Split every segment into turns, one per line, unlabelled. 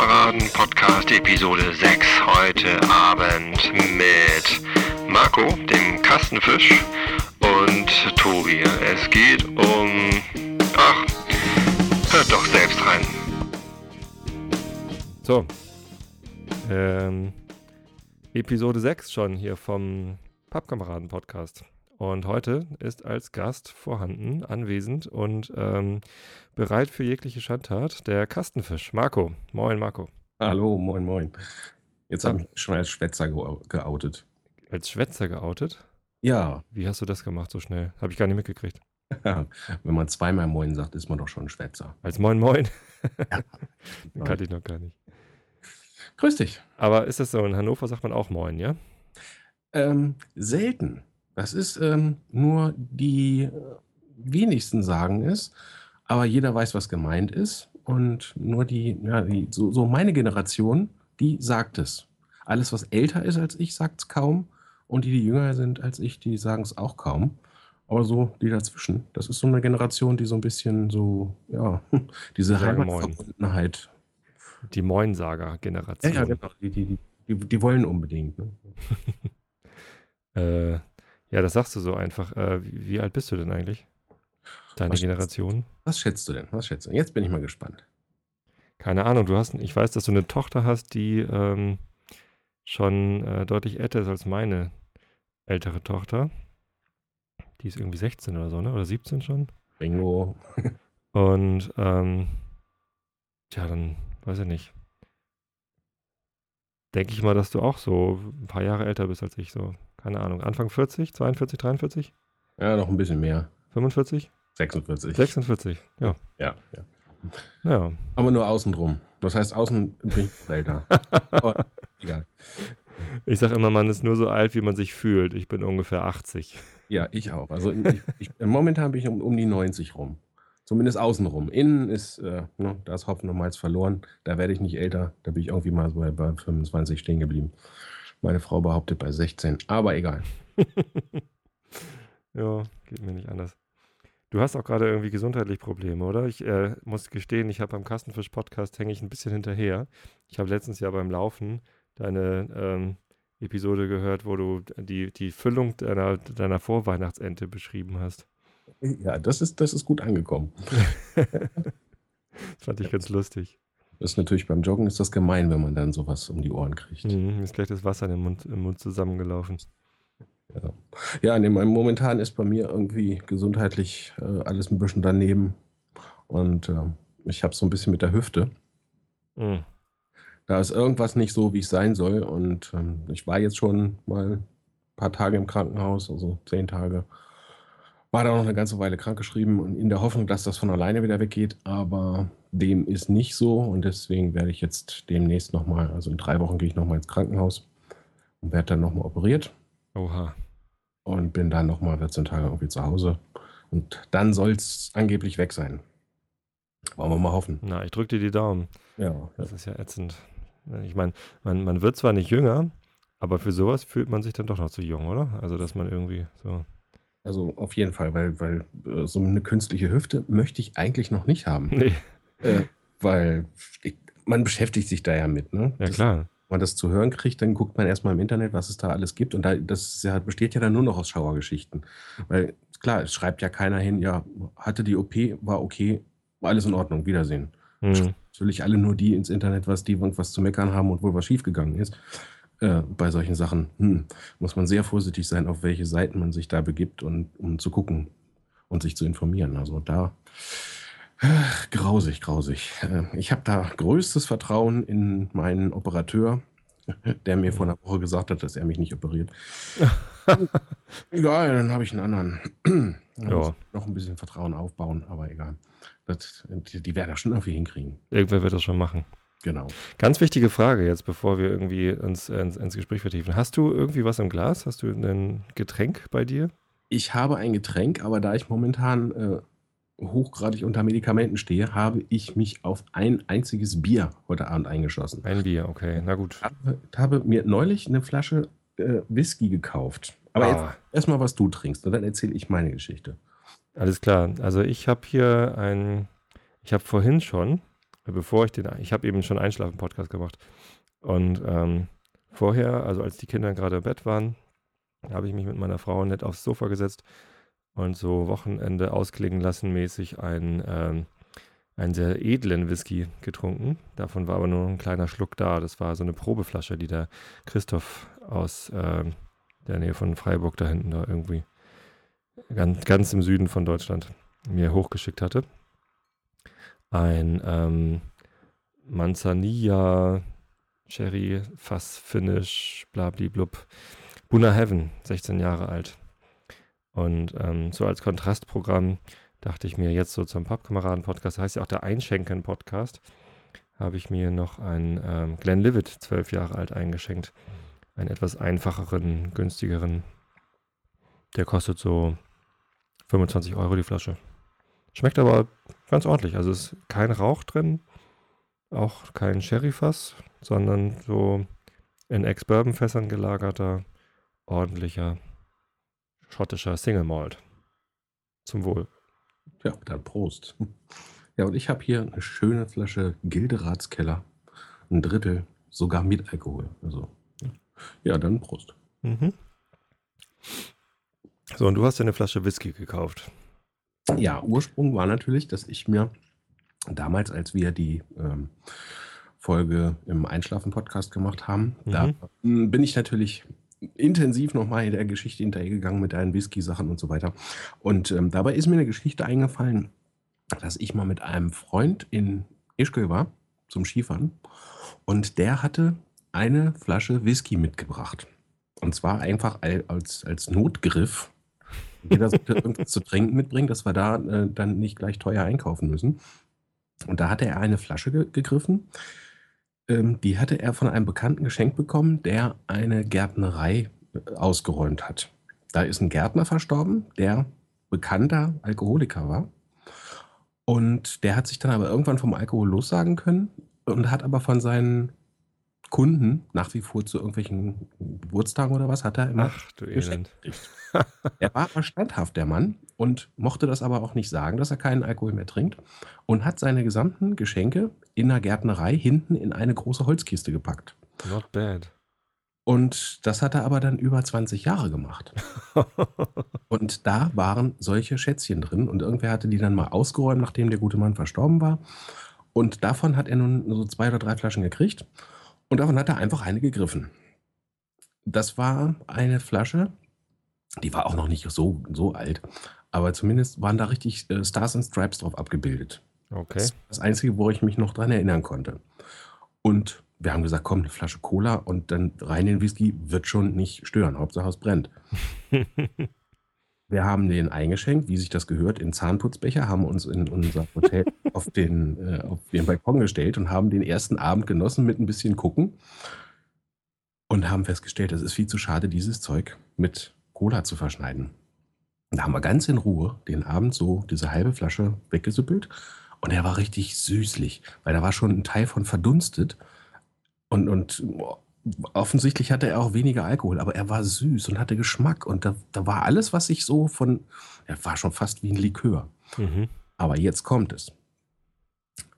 Pappkameraden Podcast Episode 6 heute Abend mit Marco, dem Kastenfisch und Tobi. Es geht um... Ach, hört doch selbst rein.
So. Ähm, Episode 6 schon hier vom Pappkameraden Podcast. Und heute ist als Gast vorhanden, anwesend und ähm, bereit für jegliche Schandtat der Kastenfisch. Marco. Moin, Marco.
Hallo, moin, moin. Jetzt habe ich mich schon als Schwätzer geoutet.
Als Schwätzer geoutet?
Ja.
Wie hast du das gemacht so schnell? Habe ich gar nicht mitgekriegt.
Wenn man zweimal Moin sagt, ist man doch schon ein Schwätzer.
Als Moin Moin? Ja. Kannte ich noch gar nicht.
Grüß dich.
Aber ist das so? In Hannover sagt man auch Moin, ja?
Ähm, selten. Das ist ähm, nur die äh, wenigsten sagen es, aber jeder weiß, was gemeint ist. Und nur die, ja, die, so, so meine Generation, die sagt es. Alles, was älter ist als ich, sagt es kaum. Und die, die jünger sind als ich, die sagen es auch kaum. Aber so die dazwischen. Das ist so eine Generation, die so ein bisschen so, ja, diese
Heimatverbundenheit. Die Moinsager-Generation.
Ja, ja, genau. Die, die, die, die wollen unbedingt. Ne?
äh, ja, das sagst du so einfach. Äh, wie, wie, alt bist du denn eigentlich? Deine was Generation?
Schätzt, was schätzt du denn? Was schätzt du? Jetzt bin ich mal gespannt.
Keine Ahnung. Du hast, ich weiß, dass du eine Tochter hast, die ähm, schon äh, deutlich älter ist als meine ältere Tochter. Die ist irgendwie 16 oder so, ne? Oder 17 schon?
Bingo.
Und ähm, tja, dann weiß ich nicht. Denke ich mal, dass du auch so ein paar Jahre älter bist als ich, so keine Ahnung, Anfang 40, 42, 43?
Ja, noch ein bisschen mehr.
45?
46.
46, ja.
Ja, ja.
Ja.
Aber nur außen drum. Das heißt, außen bin ich älter.
egal. Ich sage immer, man ist nur so alt, wie man sich fühlt. Ich bin ungefähr 80.
Ja, ich auch. Also ich, ich, momentan bin ich um, um die 90 rum. Zumindest außenrum. Innen ist, äh, ne, da ist Hopfen nochmals verloren. Da werde ich nicht älter. Da bin ich irgendwie mal so bei, bei 25 stehen geblieben. Meine Frau behauptet bei 16, aber egal.
ja, geht mir nicht anders. Du hast auch gerade irgendwie gesundheitlich Probleme, oder? Ich äh, muss gestehen, ich habe beim Kastenfisch-Podcast hänge ich ein bisschen hinterher. Ich habe letztens ja beim Laufen deine ähm, Episode gehört, wo du die, die Füllung deiner, deiner Vorweihnachtsente beschrieben hast.
Ja, das ist, das ist gut angekommen.
das fand ich ganz lustig.
Das ist natürlich beim Joggen ist das gemein, wenn man dann sowas um die Ohren kriegt.
Mhm, ist gleich das Wasser im Mund, im Mund zusammengelaufen.
Ja, ja nee, momentan ist bei mir irgendwie gesundheitlich äh, alles ein bisschen daneben. Und äh, ich habe so ein bisschen mit der Hüfte. Mhm. Da ist irgendwas nicht so, wie es sein soll. Und ähm, ich war jetzt schon mal ein paar Tage im Krankenhaus, also zehn Tage war da noch eine ganze Weile krankgeschrieben und in der Hoffnung, dass das von alleine wieder weggeht, aber dem ist nicht so und deswegen werde ich jetzt demnächst nochmal, also in drei Wochen gehe ich nochmal ins Krankenhaus und werde dann nochmal operiert.
Oha.
Und bin dann nochmal 14 Tage irgendwie zu Hause und dann soll es angeblich weg sein. Wollen wir mal hoffen.
Na, ich drücke dir die Daumen.
Ja.
Das ist ja ätzend. Ich meine, man, man wird zwar nicht jünger, aber für sowas fühlt man sich dann doch noch zu jung, oder? Also, dass man irgendwie so.
Also auf jeden Fall, weil, weil äh, so eine künstliche Hüfte möchte ich eigentlich noch nicht haben.
Nee.
Äh, weil ich, man beschäftigt sich da ja mit, ne?
Ja, klar.
Wenn man das zu hören kriegt, dann guckt man erstmal im Internet, was es da alles gibt. Und da, das ja, besteht ja dann nur noch aus Schauergeschichten. Weil, klar, es schreibt ja keiner hin, ja, hatte die OP, war okay, war alles in Ordnung, Wiedersehen. Mhm. Natürlich alle nur die ins Internet, was die irgendwas zu meckern haben und wohl was schiefgegangen ist. Äh, bei solchen Sachen hm, muss man sehr vorsichtig sein, auf welche Seiten man sich da begibt und um zu gucken und sich zu informieren. Also da äh, grausig, grausig. Äh, ich habe da größtes Vertrauen in meinen Operateur, der mir vor einer Woche gesagt hat, dass er mich nicht operiert. egal, dann habe ich einen anderen. ja. Noch ein bisschen Vertrauen aufbauen, aber egal. Das, die, die werden das schon irgendwie hinkriegen.
Irgendwer wird das schon machen.
Genau.
Ganz wichtige Frage jetzt, bevor wir irgendwie uns ins, ins, Gespräch vertiefen. Hast du irgendwie was im Glas? Hast du ein Getränk bei dir?
Ich habe ein Getränk, aber da ich momentan äh, hochgradig unter Medikamenten stehe, habe ich mich auf ein einziges Bier heute Abend eingeschossen.
Ein Bier, okay, na gut.
Ich habe, habe mir neulich eine Flasche äh, Whisky gekauft. Aber ah. erstmal, was du trinkst, und dann erzähle ich meine Geschichte.
Alles klar. Also ich habe hier ein, ich habe vorhin schon bevor ich den, ich habe eben schon Einschlafen-Podcast gemacht. Und ähm, vorher, also als die Kinder gerade im Bett waren, habe ich mich mit meiner Frau nett aufs Sofa gesetzt und so Wochenende ausklingen lassen mäßig ein ähm, einen sehr edlen Whisky getrunken. Davon war aber nur ein kleiner Schluck da. Das war so eine Probeflasche, die der Christoph aus äh, der Nähe von Freiburg da hinten da irgendwie ganz, ganz im Süden von Deutschland mir hochgeschickt hatte. Ein ähm, Manzanilla Cherry Fass Finish blablablub Buna Heaven, 16 Jahre alt. Und ähm, so als Kontrastprogramm dachte ich mir jetzt so zum Pappkameraden-Podcast, heißt ja auch der Einschenken-Podcast, habe ich mir noch einen ähm, Glenlivet, zwölf Jahre alt, eingeschenkt. Einen etwas einfacheren, günstigeren. Der kostet so 25 Euro die Flasche. Schmeckt aber ganz ordentlich. Also ist kein Rauch drin, auch kein Sherryfass, sondern so in Ex-Bourbon-Fässern gelagerter, ordentlicher schottischer Single Malt. Zum Wohl.
Ja, dann Prost. Ja, und ich habe hier eine schöne Flasche Gilderatskeller. Ein Drittel, sogar mit Alkohol. Also, ja, dann Prost. Mhm.
So, und du hast ja eine Flasche Whisky gekauft.
Ja, Ursprung war natürlich, dass ich mir damals, als wir die ähm, Folge im Einschlafen-Podcast gemacht haben, mhm. da bin ich natürlich intensiv nochmal in der Geschichte hinterhergegangen mit deinen Whisky-Sachen und so weiter. Und ähm, dabei ist mir eine Geschichte eingefallen, dass ich mal mit einem Freund in Ischgl war zum Skifahren und der hatte eine Flasche Whisky mitgebracht. Und zwar einfach als, als Notgriff. Jeder sollte irgendwas zu trinken mitbringen, dass wir da äh, dann nicht gleich teuer einkaufen müssen. Und da hatte er eine Flasche ge gegriffen ähm, die hatte er von einem Bekannten geschenkt bekommen, der eine Gärtnerei äh, ausgeräumt hat. Da ist ein Gärtner verstorben, der bekannter Alkoholiker war. Und der hat sich dann aber irgendwann vom Alkohol lossagen können und hat aber von seinen Kunden nach wie vor zu irgendwelchen Geburtstagen oder was hat er immer
Ach, du Elend.
er war aber standhaft, der Mann, und mochte das aber auch nicht sagen, dass er keinen Alkohol mehr trinkt und hat seine gesamten Geschenke in der Gärtnerei hinten in eine große Holzkiste gepackt.
Not bad.
Und das hat er aber dann über 20 Jahre gemacht. und da waren solche Schätzchen drin und irgendwer hatte die dann mal ausgeräumt, nachdem der gute Mann verstorben war. Und davon hat er nun so zwei oder drei Flaschen gekriegt. Und davon hat er einfach eine gegriffen. Das war eine Flasche, die war auch noch nicht so, so alt, aber zumindest waren da richtig äh, Stars and Stripes drauf abgebildet.
Okay.
Das ist das Einzige, wo ich mich noch dran erinnern konnte. Und wir haben gesagt, komm, eine Flasche Cola und dann rein in den Whisky wird schon nicht stören. Hauptsache es brennt. wir haben den eingeschenkt, wie sich das gehört, in Zahnputzbecher, haben uns in unser Hotel auf, den, äh, auf den Balkon gestellt und haben den ersten Abend genossen mit ein bisschen gucken und haben festgestellt, es ist viel zu schade, dieses Zeug mit Cola zu verschneiden. Da haben wir ganz in Ruhe den Abend so diese halbe Flasche weggesüppelt und er war richtig süßlich, weil da war schon ein Teil von verdunstet und, und offensichtlich hatte er auch weniger Alkohol, aber er war süß und hatte Geschmack und da, da war alles, was ich so von, er war schon fast wie ein Likör. Mhm. Aber jetzt kommt es.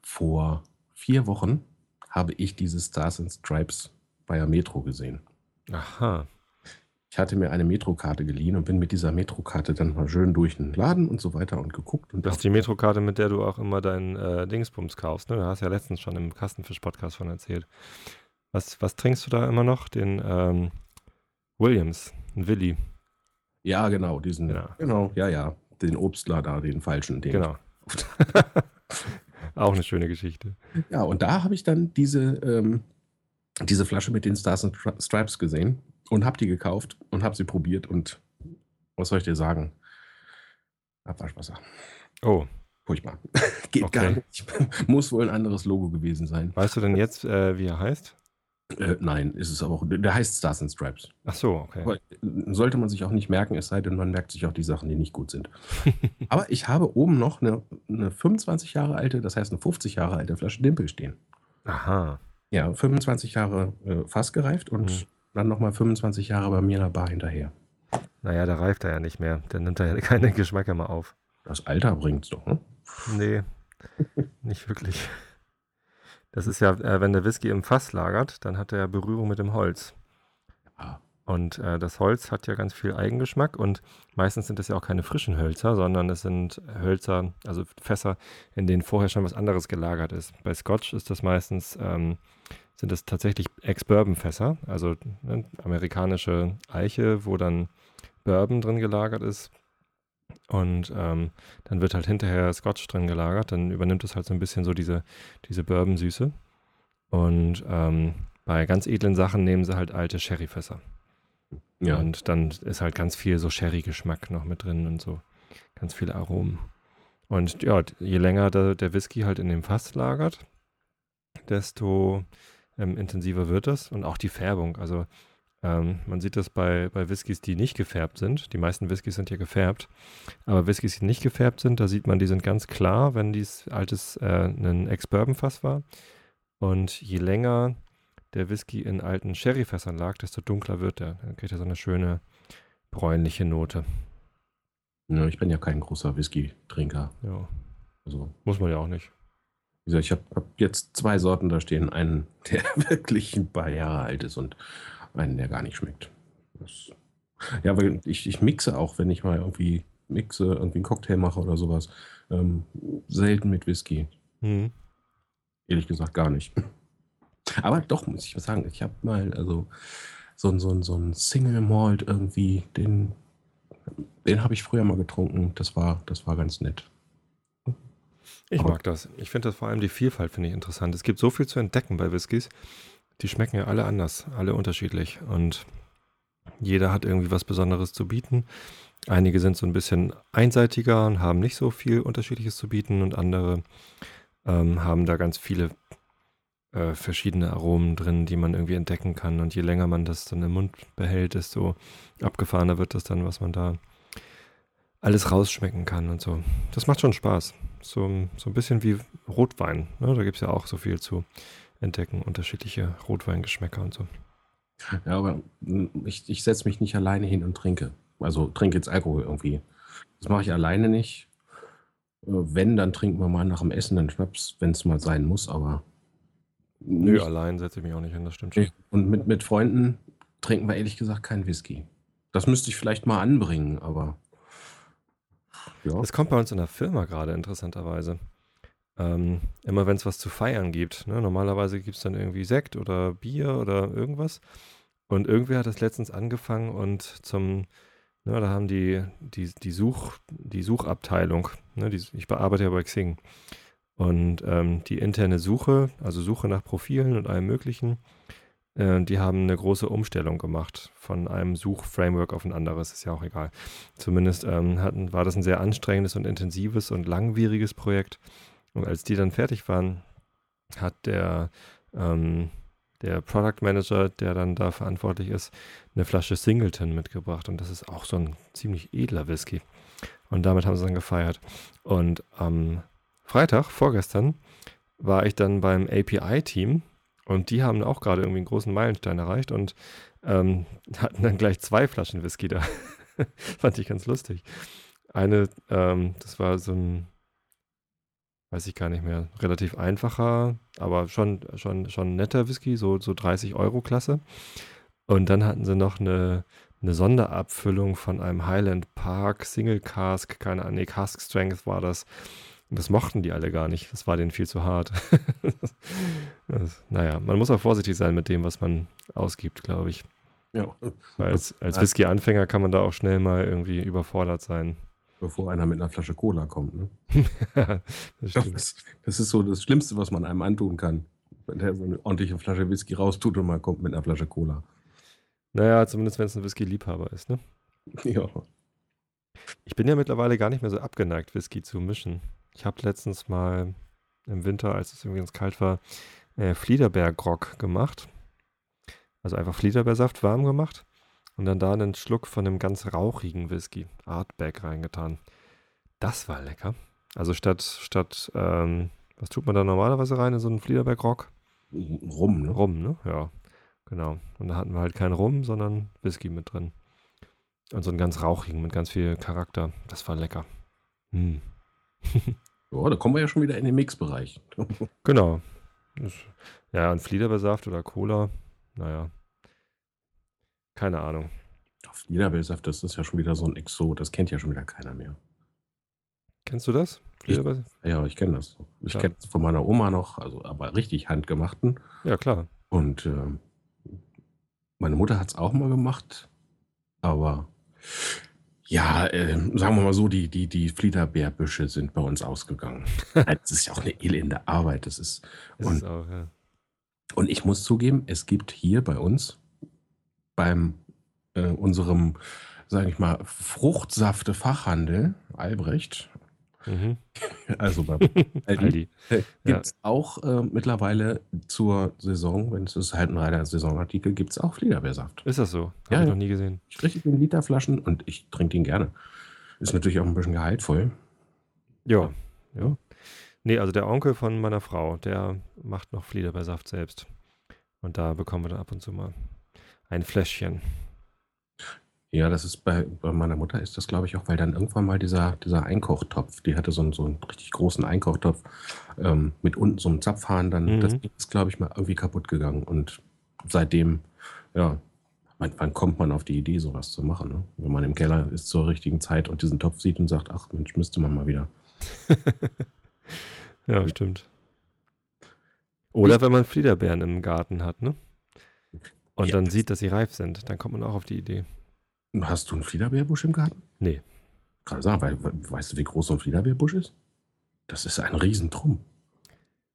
Vor vier Wochen habe ich diese Stars and Stripes bei der Metro gesehen.
Aha.
Ich hatte mir eine Metrokarte geliehen und bin mit dieser Metrokarte dann mal schön durch den Laden und so weiter und geguckt. Und
das ist die Metrokarte, mit der du auch immer deinen äh, Dingsbums kaufst, ne? Du hast ja letztens schon im Kastenfisch-Podcast von erzählt. Was, was trinkst du da immer noch? Den ähm, Williams, ein Willi.
Ja, genau, diesen, ja. genau, ja, ja, den Obstler da, den falschen. Den
genau. Auch eine schöne Geschichte.
Ja, und da habe ich dann diese, ähm, diese Flasche mit den Stars and Stripes gesehen und habe die gekauft und habe sie probiert und was soll ich dir sagen? Abwaschwasser.
Oh.
Furchtbar. Geht okay. gar nicht. Muss wohl ein anderes Logo gewesen sein.
Weißt du denn jetzt, äh, wie er heißt?
Äh, nein, ist es aber auch. Der heißt Stars and Stripes.
Ach so, okay. Aber
äh, sollte man sich auch nicht merken, es sei denn, man merkt sich auch die Sachen, die nicht gut sind. aber ich habe oben noch eine, eine 25 Jahre alte, das heißt eine 50 Jahre alte Flasche Dimpel stehen.
Aha.
Ja, 25 Jahre äh, fast gereift und mhm dann nochmal 25 Jahre bei mir in der Bar hinterher.
Naja, da reift er ja nicht mehr. Der nimmt ja keine Geschmäcker mehr auf.
Das Alter bringt's doch, ne?
Nee, nicht wirklich. Das ist ja, äh, wenn der Whisky im Fass lagert, dann hat er Berührung mit dem Holz.
Ja.
Und äh, das Holz hat ja ganz viel Eigengeschmack und meistens sind es ja auch keine frischen Hölzer, sondern es sind Hölzer, also Fässer, in denen vorher schon was anderes gelagert ist. Bei Scotch ist das meistens, ähm, sind das tatsächlich Ex-Bourbon-Fässer, also ne, amerikanische Eiche, wo dann Bourbon drin gelagert ist. Und ähm, dann wird halt hinterher Scotch drin gelagert. Dann übernimmt es halt so ein bisschen so diese, diese Bourbon-Süße. Und ähm, bei ganz edlen Sachen nehmen sie halt alte Sherryfässer.
Ja.
Und dann ist halt ganz viel so Sherry-Geschmack noch mit drin und so. Ganz viele Aromen. Und ja, je länger der, der Whisky halt in dem Fass lagert, desto ähm, intensiver wird das. Und auch die Färbung. Also ähm, man sieht das bei, bei Whiskys, die nicht gefärbt sind. Die meisten Whiskys sind ja gefärbt. Aber Whiskys, die nicht gefärbt sind, da sieht man, die sind ganz klar, wenn dies altes äh, ein Ex-Bourbon-Fass war. Und je länger der Whisky in alten Sherryfässern lag, desto dunkler wird er. Dann kriegt er so eine schöne bräunliche Note.
ja, ich bin ja kein großer Whisky-Trinker.
Ja,
Also,
muss man ja auch nicht.
wie gesagt, ich habe hab jetzt zwei Sorten da stehen. Einen, der wirklich ein paar Jahre alt ist und einen, der gar nicht schmeckt. Das, ja, weil ich, ich mixe auch, wenn ich mal irgendwie mixe, irgendwie einen Cocktail mache oder sowas. Ähm, selten mit Whisky.
Hm.
Ehrlich gesagt gar nicht. Aber doch, muss ich sagen, ich habe mal also so so so ein Single Malt irgendwie, den, den habe ich früher mal getrunken. Das war, das war ganz nett.
Ich
Aber-
mag das. Ich finde das vor allem die Vielfalt finde ich interessant. Es gibt so viel zu entdecken bei Whiskys. Die schmecken ja alle anders, alle unterschiedlich und jeder hat irgendwie was Besonderes zu bieten. Einige sind so ein bisschen einseitiger und haben nicht so viel Unterschiedliches zu bieten und andere ähm, haben da ganz viele äh, verschiedene Aromen drin, die man irgendwie entdecken kann. Und je länger man das dann im Mund behält, desto abgefahrener wird das dann, was man da alles rausschmecken kann und so. Das macht schon Spaß. So, so ein bisschen wie Rotwein. Ne? Da gibt es ja auch so viel zu entdecken, unterschiedliche Rotweingeschmäcker und so.
Ja, aber mm, ich, ich setze mich nicht alleine hin und trinke. Also trinke jetzt Alkohol irgendwie. Das mache ich alleine nicht. Äh, Wenn, dann trinken wir mal nach dem Essen einen Schnaps, wenn es mal sein muss, aber.
Nö,
nicht-
allein setze ich mich auch nicht hin, das stimmt schon.
Und mit, mit Freunden trinken wir ehrlich gesagt keinen Whisky. Das müsste ich vielleicht mal anbringen, aber. Ja.
Das kommt bei uns in der Firma gerade interessanterweise. Ähm, immer wenn es was zu feiern gibt. Ne? Normalerweise gibt es dann irgendwie Sekt oder Bier oder irgendwas. Und irgendwer hat das letztens angefangen und zum, ne, da haben die, die, die, Such, die Suchabteilung, ne, die, ich bearbeite ja bei Xing. Und ähm, die interne Suche, also Suche nach Profilen und allem Möglichen, äh, die haben eine große Umstellung gemacht von einem Suchframework auf ein anderes, ist ja auch egal. Zumindest ähm, hatten, war das ein sehr anstrengendes und intensives und langwieriges Projekt. Und als die dann fertig waren, hat der, ähm, der Product Manager, der dann da verantwortlich ist, eine Flasche Singleton mitgebracht. Und das ist auch so ein ziemlich edler Whisky. Und damit haben sie dann gefeiert. Und am Freitag, vorgestern, war ich dann beim API-Team und die haben auch gerade irgendwie einen großen Meilenstein erreicht und ähm, hatten dann gleich zwei Flaschen Whisky da. Fand ich ganz lustig. Eine, ähm, das war so ein, weiß ich gar nicht mehr, relativ einfacher, aber schon, schon, schon netter Whisky, so, so 30 Euro Klasse. Und dann hatten sie noch eine, eine Sonderabfüllung von einem Highland Park Single Cask, keine Ahnung, nee, Cask Strength war das. Das mochten die alle gar nicht. Das war denen viel zu hart. das, naja, man muss auch vorsichtig sein mit dem, was man ausgibt, glaube ich.
ja.
Weil als, als Whisky-Anfänger kann man da auch schnell mal irgendwie überfordert sein.
Bevor einer mit einer Flasche Cola kommt. Ne?
das.
Das, das ist so das Schlimmste, was man einem antun kann. Wenn der so eine ordentliche Flasche Whisky raustut und man kommt mit einer Flasche Cola.
Naja, zumindest wenn es ein Whisky-Liebhaber ist, ne?
Ja.
Ich bin ja mittlerweile gar nicht mehr so abgeneigt, Whisky zu mischen. Ich habe letztens mal im Winter, als es irgendwie ganz kalt war, äh, Fliederbeergrog gemacht. Also einfach Fliederbeersaft warm gemacht und dann da einen Schluck von einem ganz rauchigen Whisky, Artback, reingetan. Das war lecker. Also statt, statt, ähm, was tut man da normalerweise rein in so einen Fliederbeergrog?
Rum, ne?
Rum, ne? Ja, genau. Und da hatten wir halt keinen Rum, sondern Whisky mit drin. Und so einen ganz rauchigen mit ganz viel Charakter. Das war lecker. Hm.
Ja, da kommen wir ja schon wieder in den Mixbereich.
Genau. Das, ja, ein Fliederbeersaft oder Cola, naja. Keine Ahnung.
Fliederbeersaft, das ist ja schon wieder so ein Exot, das kennt ja schon wieder keiner mehr.
Kennst du das?
Fliederbeersaft? Ja, ich kenne das. Ich kenne es von meiner Oma noch, also aber richtig handgemachten.
Ja, klar.
Und äh, meine Mutter hat es auch mal gemacht, aber ja, äh, sagen wir mal so, die, die, die Fliederbeerbüsche sind bei uns ausgegangen. das ist ja auch eine elende Arbeit. Das ist,
Ist
und,
es auch, ja.
und ich muss zugeben, es gibt hier bei uns beim äh, unserem, sage ich mal, Fruchtsäfte-Fachhandel, Albrecht,
Mhm.
also beim Aldi,
Aldi.
äh,
Ja.
gibt es auch äh, mittlerweile zur Saison, wenn es halt ein reiner Saisonartikel, gibt es auch Fliederbeersaft.
Ist das so? Habe
Ja,
ich noch nie gesehen.
Richtig in Literflaschen und ich trinke den gerne. Ist natürlich auch ein bisschen gehaltvoll.
Ja, ja. Nee, also der Onkel von meiner Frau, der macht noch Fliederbeersaft selbst. Und da bekommen wir dann ab und zu mal ein Fläschchen.
Ja, das ist bei, bei meiner Mutter ist das, glaube ich, auch, weil dann irgendwann mal dieser, dieser Einkochtopf, die hatte so einen, so einen richtig großen Einkochtopf ähm, mit unten so einem Zapfhahn, dann,
Mhm.
das ist, glaube ich, mal irgendwie kaputt gegangen. Und seitdem, ja, wann, wann kommt man auf die Idee, sowas zu machen? Ne? Wenn man im Keller ist zur richtigen Zeit und diesen Topf sieht und sagt, ach Mensch, müsste man mal wieder.
Ja, stimmt. Oder wenn man Fliederbeeren im Garten hat, ne? Und
Ja,
dann sieht, dass sie reif sind, dann kommt man auch auf die Idee.
Hast du einen Fliederbeerbusch im Garten?
Nee.
Gerade sagen, weil, we- weißt du, wie groß so ein Fliederbeerbusch ist? Das ist ein Riesentrum.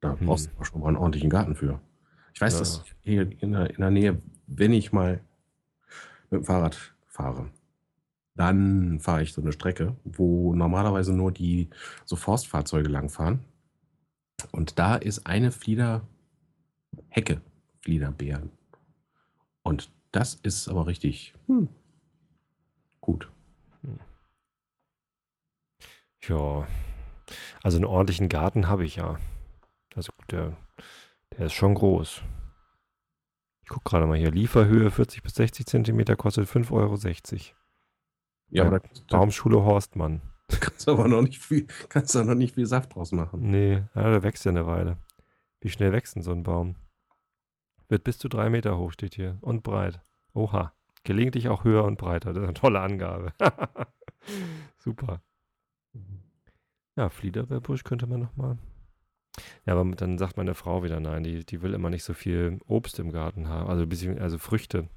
Da
Hm.
brauchst du schon mal einen ordentlichen Garten für. Ich weiß,
Ja.
dass hier in der, in der Nähe, wenn ich mal mit dem Fahrrad fahre, dann fahre ich so eine Strecke, wo normalerweise nur die so Forstfahrzeuge langfahren. Und da ist eine Fliederhecke, Fliederbeeren. Und das ist aber richtig hm, gut.
Ja. Also einen ordentlichen Garten habe ich ja. Also der, der ist schon groß. Ich gucke gerade mal hier. Lieferhöhe 40 bis 60 Zentimeter kostet 5,60 Euro.
Ja, aber da, da
Baumschule Horstmann.
kannst du aber noch nicht viel, kannst du noch nicht viel Saft draus machen.
Nee, ja, der wächst ja eine Weile. Wie schnell wächst denn so ein Baum? Wird bis zu drei Meter hoch, steht hier. Und breit. Oha. Gelegentlich auch höher und breiter. Das ist eine tolle Angabe. Super. Ja, Fliederbeerbusch könnte man noch mal. Ja, aber dann sagt meine Frau wieder, nein, die, die will immer nicht so viel Obst im Garten haben, also, bisschen, also Früchte.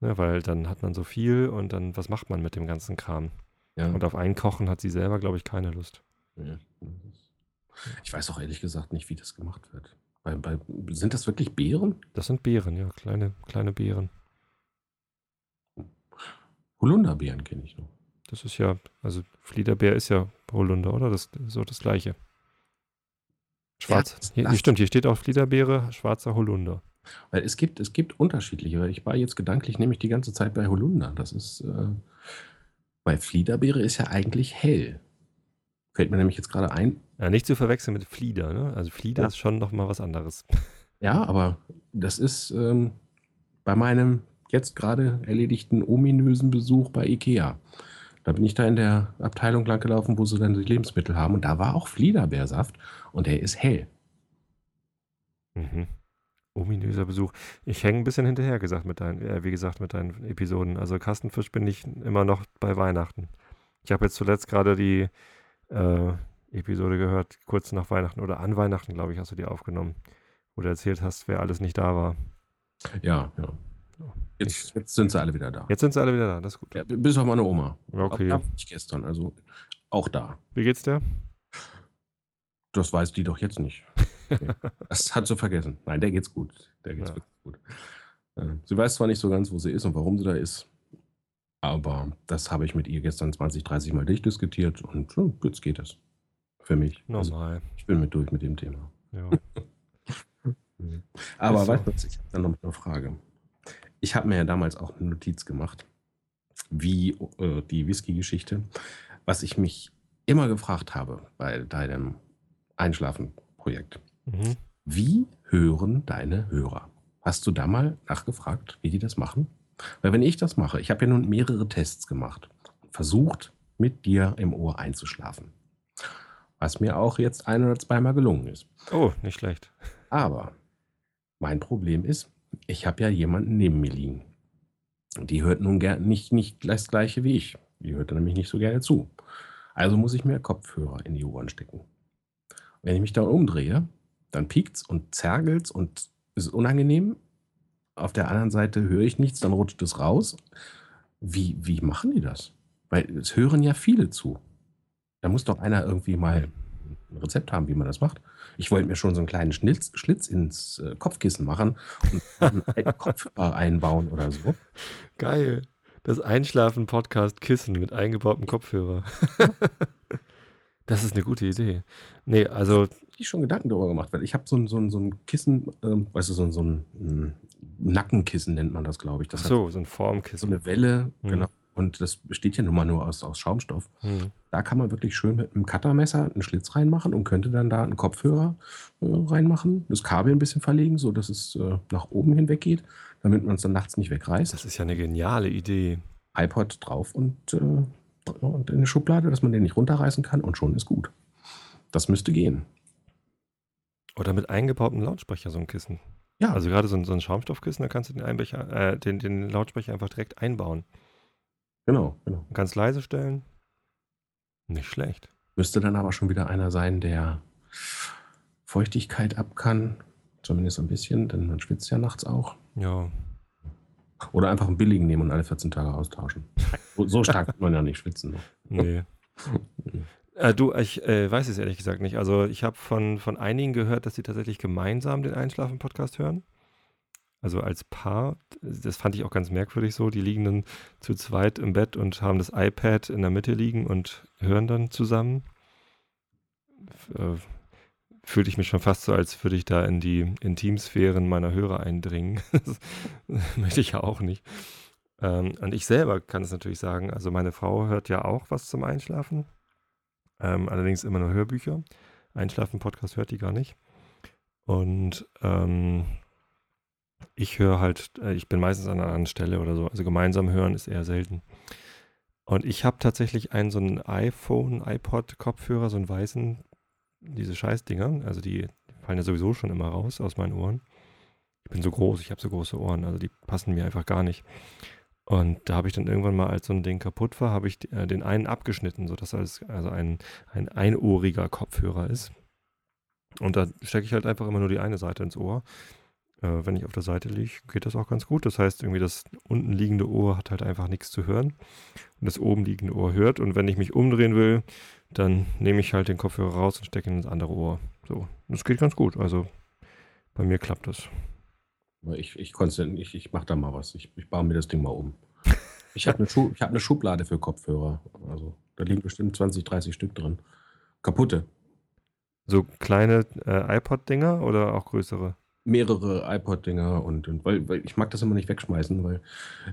Ne, weil dann hat man so viel und dann, was macht man mit dem ganzen Kram?
Ja.
Und auf Einkochen hat sie selber, glaube ich, keine Lust.
Ja. Ich weiß auch ehrlich gesagt nicht, wie das gemacht wird. Bei, bei, sind das wirklich Beeren?
Das sind Beeren, ja, kleine, kleine Beeren.
Holunderbeeren kenne ich noch.
Das ist ja, also Fliederbeer ist ja Holunder, oder? Das ist so das gleiche. Schwarz.
Ja,
hier, stimmt, hier steht auch Fliederbeere, schwarzer Holunder.
Weil es gibt, es gibt unterschiedliche. weil Ich war jetzt gedanklich nämlich die ganze Zeit bei Holunder. Das ist, äh, bei Fliederbeere ist ja eigentlich hell. Fällt mir nämlich jetzt gerade ein.
Ja, nicht zu verwechseln mit Flieder, ne? Also Flieder
Ja.
ist schon nochmal was anderes.
Ja, aber das ist ähm, bei meinem jetzt gerade erledigten ominösen Besuch bei Ikea. Da bin ich da in der Abteilung lang gelaufen, wo sie dann die Lebensmittel haben. Und da war auch Fliederbeersaft und der ist hell.
Mhm. Ominöser Besuch. Ich hänge ein bisschen hinterher, gesagt, mit deinen, äh, wie gesagt, mit deinen Episoden. Also Kastenfisch bin ich immer noch bei Weihnachten. Ich habe jetzt zuletzt gerade die äh, Episode gehört, kurz nach Weihnachten oder an Weihnachten, glaube ich, hast du die aufgenommen, wo du erzählt hast, wer alles nicht da war.
Ja, ja. Jetzt, jetzt sind sie alle wieder da.
Jetzt sind sie alle wieder da, das ist gut.
Ja, bis auf meine Oma.
Okay.
Aber nicht gestern, also auch da.
Wie geht's dir?
Das weiß die doch jetzt nicht. das hat sie vergessen. Nein, der geht's gut. Der geht's
Ja.
wirklich gut. Äh, Sie weiß zwar nicht so ganz, wo sie ist und warum sie da ist, aber das habe ich mit ihr gestern 20, 30 Mal durchdiskutiert und jetzt geht es. Für mich. Also,
Normal.
ich bin mit durch mit dem Thema.
Ja.
Aber
Ist so.
weißt du, was, ich habe dann noch eine Frage. Ich habe mir ja damals auch eine Notiz gemacht, wie äh, die Whisky-Geschichte, was ich mich immer gefragt habe bei deinem Einschlafen-Projekt.
Mhm.
Wie hören deine Hörer? Hast du da mal nachgefragt, wie die das machen? Weil wenn ich das mache, ich habe ja nun mehrere Tests gemacht versucht, mit dir im Ohr einzuschlafen. Was mir auch jetzt ein oder zweimal gelungen ist.
Oh, nicht schlecht.
Aber mein Problem ist, ich habe ja jemanden neben mir liegen. Die hört nun gern nicht, nicht das gleiche wie ich. Die hört nämlich nicht so gerne zu. Also muss ich mir Kopfhörer in die Ohren stecken. Wenn ich mich da umdrehe, dann piekt es und zergelt und ist unangenehm. Auf der anderen Seite höre ich nichts, dann rutscht es raus. Wie, wie machen die das? Weil es hören ja viele zu. Da muss doch einer irgendwie mal ein Rezept haben, wie man das macht. Ich wollte mir schon so einen kleinen Schlitz, Schlitz ins äh, Kopfkissen machen und einen alten Kopfhörer einbauen oder so.
Geil. Das Einschlafen-Podcast-Kissen mit eingebautem Kopfhörer. das ist eine gute Idee. Nee, also.
Ich schon Gedanken darüber gemacht, weil ich habe so ein, so ein, so ein Kissen, ähm, weißt du, so ein, so ein Nackenkissen nennt man das, glaube ich. Das
Ach so, so ein Formkissen.
So eine Welle,
Mhm.
genau. Und das besteht ja nun mal nur aus, aus Schaumstoff.
Hm.
Da kann man wirklich schön mit einem Cuttermesser einen Schlitz reinmachen und könnte dann da einen Kopfhörer äh, reinmachen, das Kabel ein bisschen verlegen, so dass es äh, nach oben hinweg geht, damit man es dann nachts nicht wegreißt.
Das ist ja eine geniale Idee.
iPod drauf und, äh, und in eine Schublade, dass man den nicht runterreißen kann und schon ist gut. Das müsste gehen.
Oder mit eingebautem Lautsprecher so ein Kissen.
Ja,
Also gerade so ein, so ein Schaumstoffkissen, da kannst du den, Einbecher, äh, den, den Lautsprecher einfach direkt einbauen.
Genau, genau.
Ganz leise stellen. Nicht schlecht.
Müsste dann aber schon wieder einer sein, der Feuchtigkeit ab kann. Zumindest ein bisschen, denn man schwitzt ja nachts auch.
Ja.
Oder einfach einen billigen nehmen und alle 14 Tage austauschen. So, so stark kann man ja nicht schwitzen. ne?
Nee. äh, du, ich äh, weiß es ehrlich gesagt nicht. Also ich habe von, von einigen gehört, dass sie tatsächlich gemeinsam den Einschlafen-Podcast hören. Also als Paar. Das fand ich auch ganz merkwürdig so. Die liegen dann zu zweit im Bett und haben das iPad in der Mitte liegen und hören dann zusammen. Äh, fühlte ich mich schon fast so, als würde ich da in die Intimsphären meiner Hörer eindringen. das möchte ich ja auch nicht. Ähm, und ich selber kann es natürlich sagen, also meine Frau hört ja auch was zum Einschlafen. Ähm, allerdings immer nur Hörbücher. Einschlafen-Podcast hört die gar nicht. Und ähm, ich höre halt, äh, ich bin meistens an einer anderen Stelle oder so. Also gemeinsam hören ist eher selten. Und ich habe tatsächlich einen so einen iPhone, iPod-Kopfhörer, so einen weißen, diese Scheißdinger. Also die fallen ja sowieso schon immer raus aus meinen Ohren. Ich bin so groß, ich habe so große Ohren, also die passen mir einfach gar nicht. Und da habe ich dann irgendwann mal, als so ein Ding kaputt war, habe ich äh, den einen abgeschnitten, sodass es also ein, ein einohriger Kopfhörer ist. Und da stecke ich halt einfach immer nur die eine Seite ins Ohr. Äh, wenn ich auf der Seite liege, geht das auch ganz gut. Das heißt, irgendwie das unten liegende Ohr hat halt einfach nichts zu hören. Und das oben liegende Ohr hört. Und wenn ich mich umdrehen will, dann nehme ich halt den Kopfhörer raus und stecke ihn ins andere Ohr. So, das geht ganz gut. Also bei mir klappt das.
Ich, ich, ich, ich mache da mal was. Ich, ich baue mir das Ding mal um. Ich habe eine, Schu hab eine Schublade für Kopfhörer. Also da liegen bestimmt 20, 30 Stück drin. Kaputte.
So kleine äh, iPod-Dinger oder auch größere?
Mehrere iPod-Dinger und, und weil, weil ich mag das immer nicht wegschmeißen, weil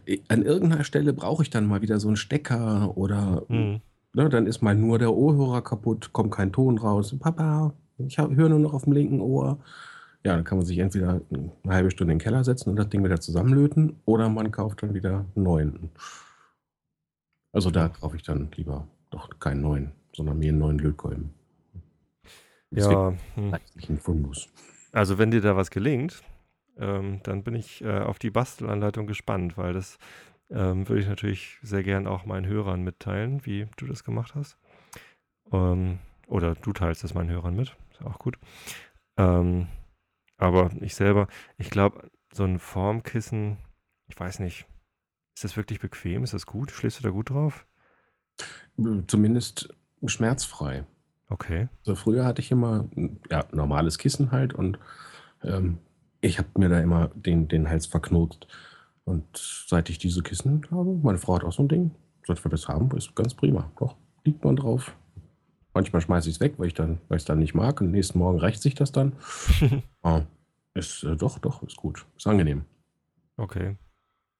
ich- an irgendeiner Stelle brauche ich dann mal wieder so einen Stecker oder
Hm.
ne, dann ist mal nur der Ohrhörer kaputt, kommt kein Ton raus. Papa, ich höre nur noch auf dem linken Ohr. Ja, dann kann man sich entweder eine halbe Stunde in den Keller setzen und das Ding wieder zusammenlöten oder man kauft dann wieder einen neuen. Also da kaufe ich dann lieber doch keinen neuen, sondern mir einen neuen Lötkolben.
Ja, hm.
Leichtlichen Fundus.
Also wenn dir da was gelingt, ähm, dann bin ich äh, auf die Bastelanleitung gespannt, weil das ähm, würde ich natürlich sehr gern auch meinen Hörern mitteilen, wie du das gemacht hast. Ähm, oder du teilst es meinen Hörern mit, ist auch gut. Ähm, aber ich selber, ich glaube, so ein Formkissen, ich weiß nicht, ist das wirklich bequem? Ist das gut? Schläfst du da gut drauf?
Zumindest schmerzfrei.
Okay.
Also früher hatte ich immer ein ja, normales Kissen halt und ähm, ich habe mir da immer den, den Hals verknotet. Und seit ich diese Kissen habe, meine Frau hat auch so ein Ding, seit wir das haben, ist ganz prima. Doch, liegt man drauf. Manchmal schmeiße ich es weg, weil ich dann, weil ich es dann nicht mag. Und nächsten Morgen rächt sich das dann. ah, ist äh, doch, doch, ist gut. Ist angenehm.
Okay.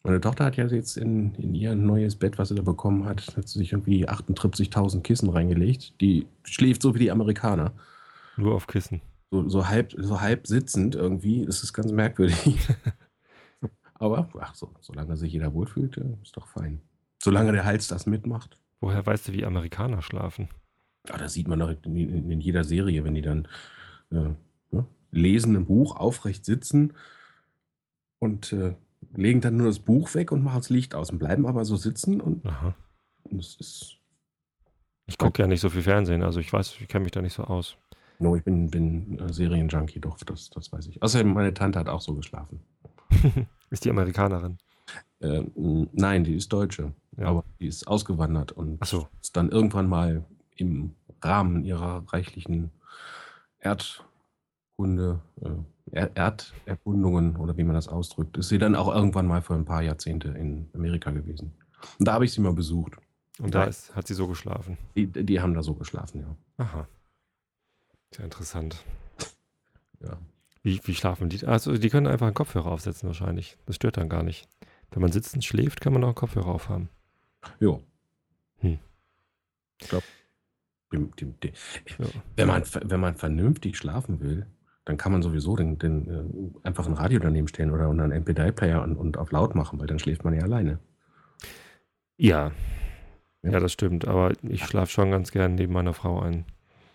Meine Tochter hat ja jetzt in, in ihr neues Bett, was sie da bekommen hat, hat sie sich irgendwie 38.000 Kissen reingelegt. Die schläft so wie die Amerikaner.
Nur auf Kissen.
So, so, halb, so halb sitzend irgendwie. Das ist ganz merkwürdig. Aber, ach so, solange sich jeder wohlfühlt, ist doch fein. Solange der Hals das mitmacht.
Woher weißt du, wie Amerikaner schlafen?
Ja, das sieht man doch in, in, in jeder Serie, wenn die dann äh, ne, lesen ein Buch, aufrecht sitzen und äh, legen dann nur das Buch weg und machen das Licht aus und bleiben aber so sitzen und,
Aha.
es ist.
Ich gucke ja nicht so viel Fernsehen, also ich weiß, ich kenne mich da nicht so aus.
No, ich bin, bin äh, Serienjunkie, doch, das, das weiß ich. Außerdem, meine Tante hat auch so geschlafen.
Ist die Amerikanerin.
Äh, nein, die ist Deutsche,
Ja.
aber die ist ausgewandert und
so.
ist dann irgendwann mal im Rahmen ihrer reichlichen Erdkunde, äh, Erderkundungen oder wie man das ausdrückt, ist sie dann auch irgendwann mal für ein paar Jahrzehnte in Amerika gewesen. Und da habe ich sie mal besucht.
Und da
Ja.
ist, hat sie so geschlafen.
Die, die haben da so geschlafen, ja.
Aha. Sehr interessant.
ja.
Wie, wie schlafen die? Also die können einfach einen Kopfhörer aufsetzen wahrscheinlich. Das stört dann gar nicht. Wenn man sitzend schläft, kann man auch einen Kopfhörer aufhaben.
Jo.
Hm.
Ich glaube, wenn, man, wenn man vernünftig schlafen will, dann kann man sowieso den, den, äh, einfach ein Radio daneben stellen oder einen MP3-Player und, und auf laut machen, weil dann schläft man ja alleine.
Ja.
Ja.
Ja, das stimmt. Aber ich schlafe schon ganz gern neben meiner Frau ein.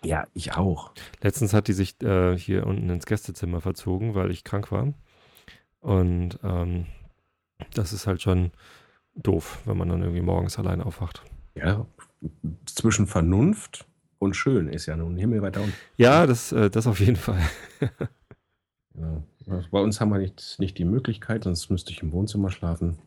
Ja, ich auch.
Letztens hat die sich äh, hier unten ins Gästezimmer verzogen, weil ich krank war. Und ähm, das ist halt schon doof, wenn man dann irgendwie morgens allein aufwacht.
Ja, zwischen Vernunft und schön ist ja nun himmelweiter und
Ja, das, äh, das auf jeden Fall.
ja. Bei uns haben wir nicht, nicht die Möglichkeit, sonst müsste ich im Wohnzimmer schlafen.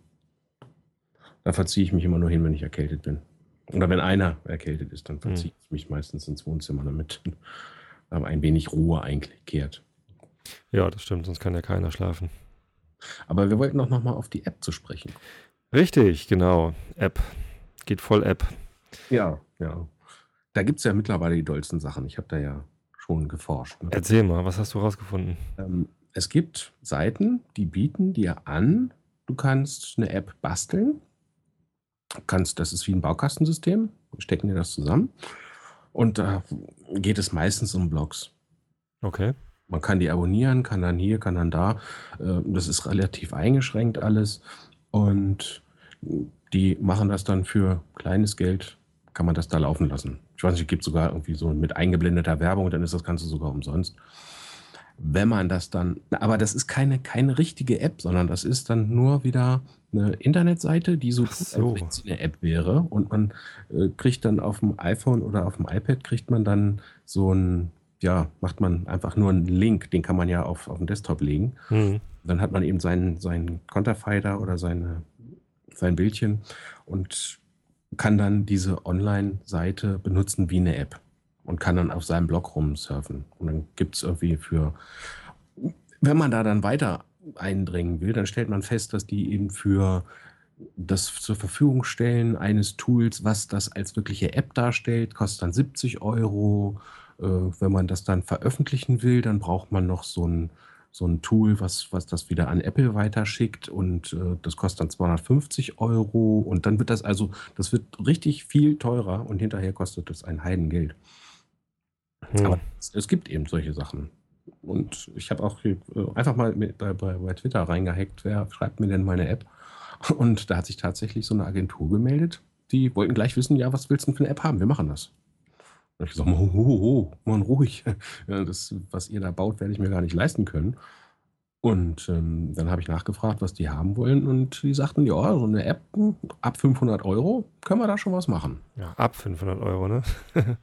Da verziehe ich mich immer nur hin, wenn ich erkältet bin. Oder wenn einer erkältet ist, dann verziehe ich mich meistens ins Wohnzimmer, damit da ein wenig Ruhe einkehrt.
Ja, das stimmt, sonst kann ja keiner schlafen.
Aber wir wollten auch noch mal auf die App zu sprechen.
Richtig, genau. App. Geht voll App.
Ja, ja. Da gibt es ja mittlerweile die dollsten Sachen. Ich habe da ja schon geforscht. Ne?
Erzähl mal, was hast du rausgefunden?
Ähm, es gibt Seiten, die bieten dir an, du kannst eine App basteln. Du Kannst, das ist wie ein Baukastensystem, wir stecken dir das zusammen. Und da geht es meistens um Blogs.
Okay.
Man kann die abonnieren, kann dann hier, kann dann da. Äh, Das ist relativ eingeschränkt alles. Und die machen das dann für kleines Geld, kann man das da laufen lassen. Ich weiß nicht, es gibt sogar irgendwie so mit eingeblendeter Werbung, dann ist das Ganze sogar umsonst. Wenn man das dann, aber das ist keine, keine richtige App, sondern das ist dann nur wieder eine Internetseite, die so,
so.
eine App wäre. Und man äh, kriegt dann auf dem iPhone oder auf dem iPad kriegt man dann so ein, ja, macht man einfach nur einen Link, den kann man ja auf, auf den Desktop legen.
Hm.
Dann hat man eben seinen, seinen Konterfei da oder seine, sein Bildchen und kann dann diese Online-Seite benutzen wie eine App und kann dann auf seinem Blog rumsurfen. Und dann gibt es irgendwie für, wenn man da dann weiter eindringen will, dann stellt man fest, dass die eben für das zur Verfügung stellen eines Tools, was das als wirkliche App darstellt, kostet dann 70 Euro. Äh, wenn man das dann veröffentlichen will, dann braucht man noch so ein, so ein Tool, was, was das wieder an Apple weiterschickt und äh, das kostet dann 250 Euro und dann wird das also, das wird richtig viel teurer und hinterher kostet das ein Heidengeld.
Hm.
Aber es, es gibt eben solche Sachen. Und ich habe auch äh, einfach mal mit, bei, bei, bei Twitter reingehackt, wer schreibt mir denn meine App? Und da hat sich tatsächlich so eine Agentur gemeldet, die wollten gleich wissen, ja, was willst du denn für eine App haben? Wir machen das. Und ich gesagt, ho, ho, ho, man ruhig. Das, was ihr da baut, werde ich mir gar nicht leisten können. Und ähm, dann habe ich nachgefragt, was die haben wollen. Und die sagten, ja, so eine App ab 500 Euro können wir da schon was machen.
Ja, ab 500 Euro, ne?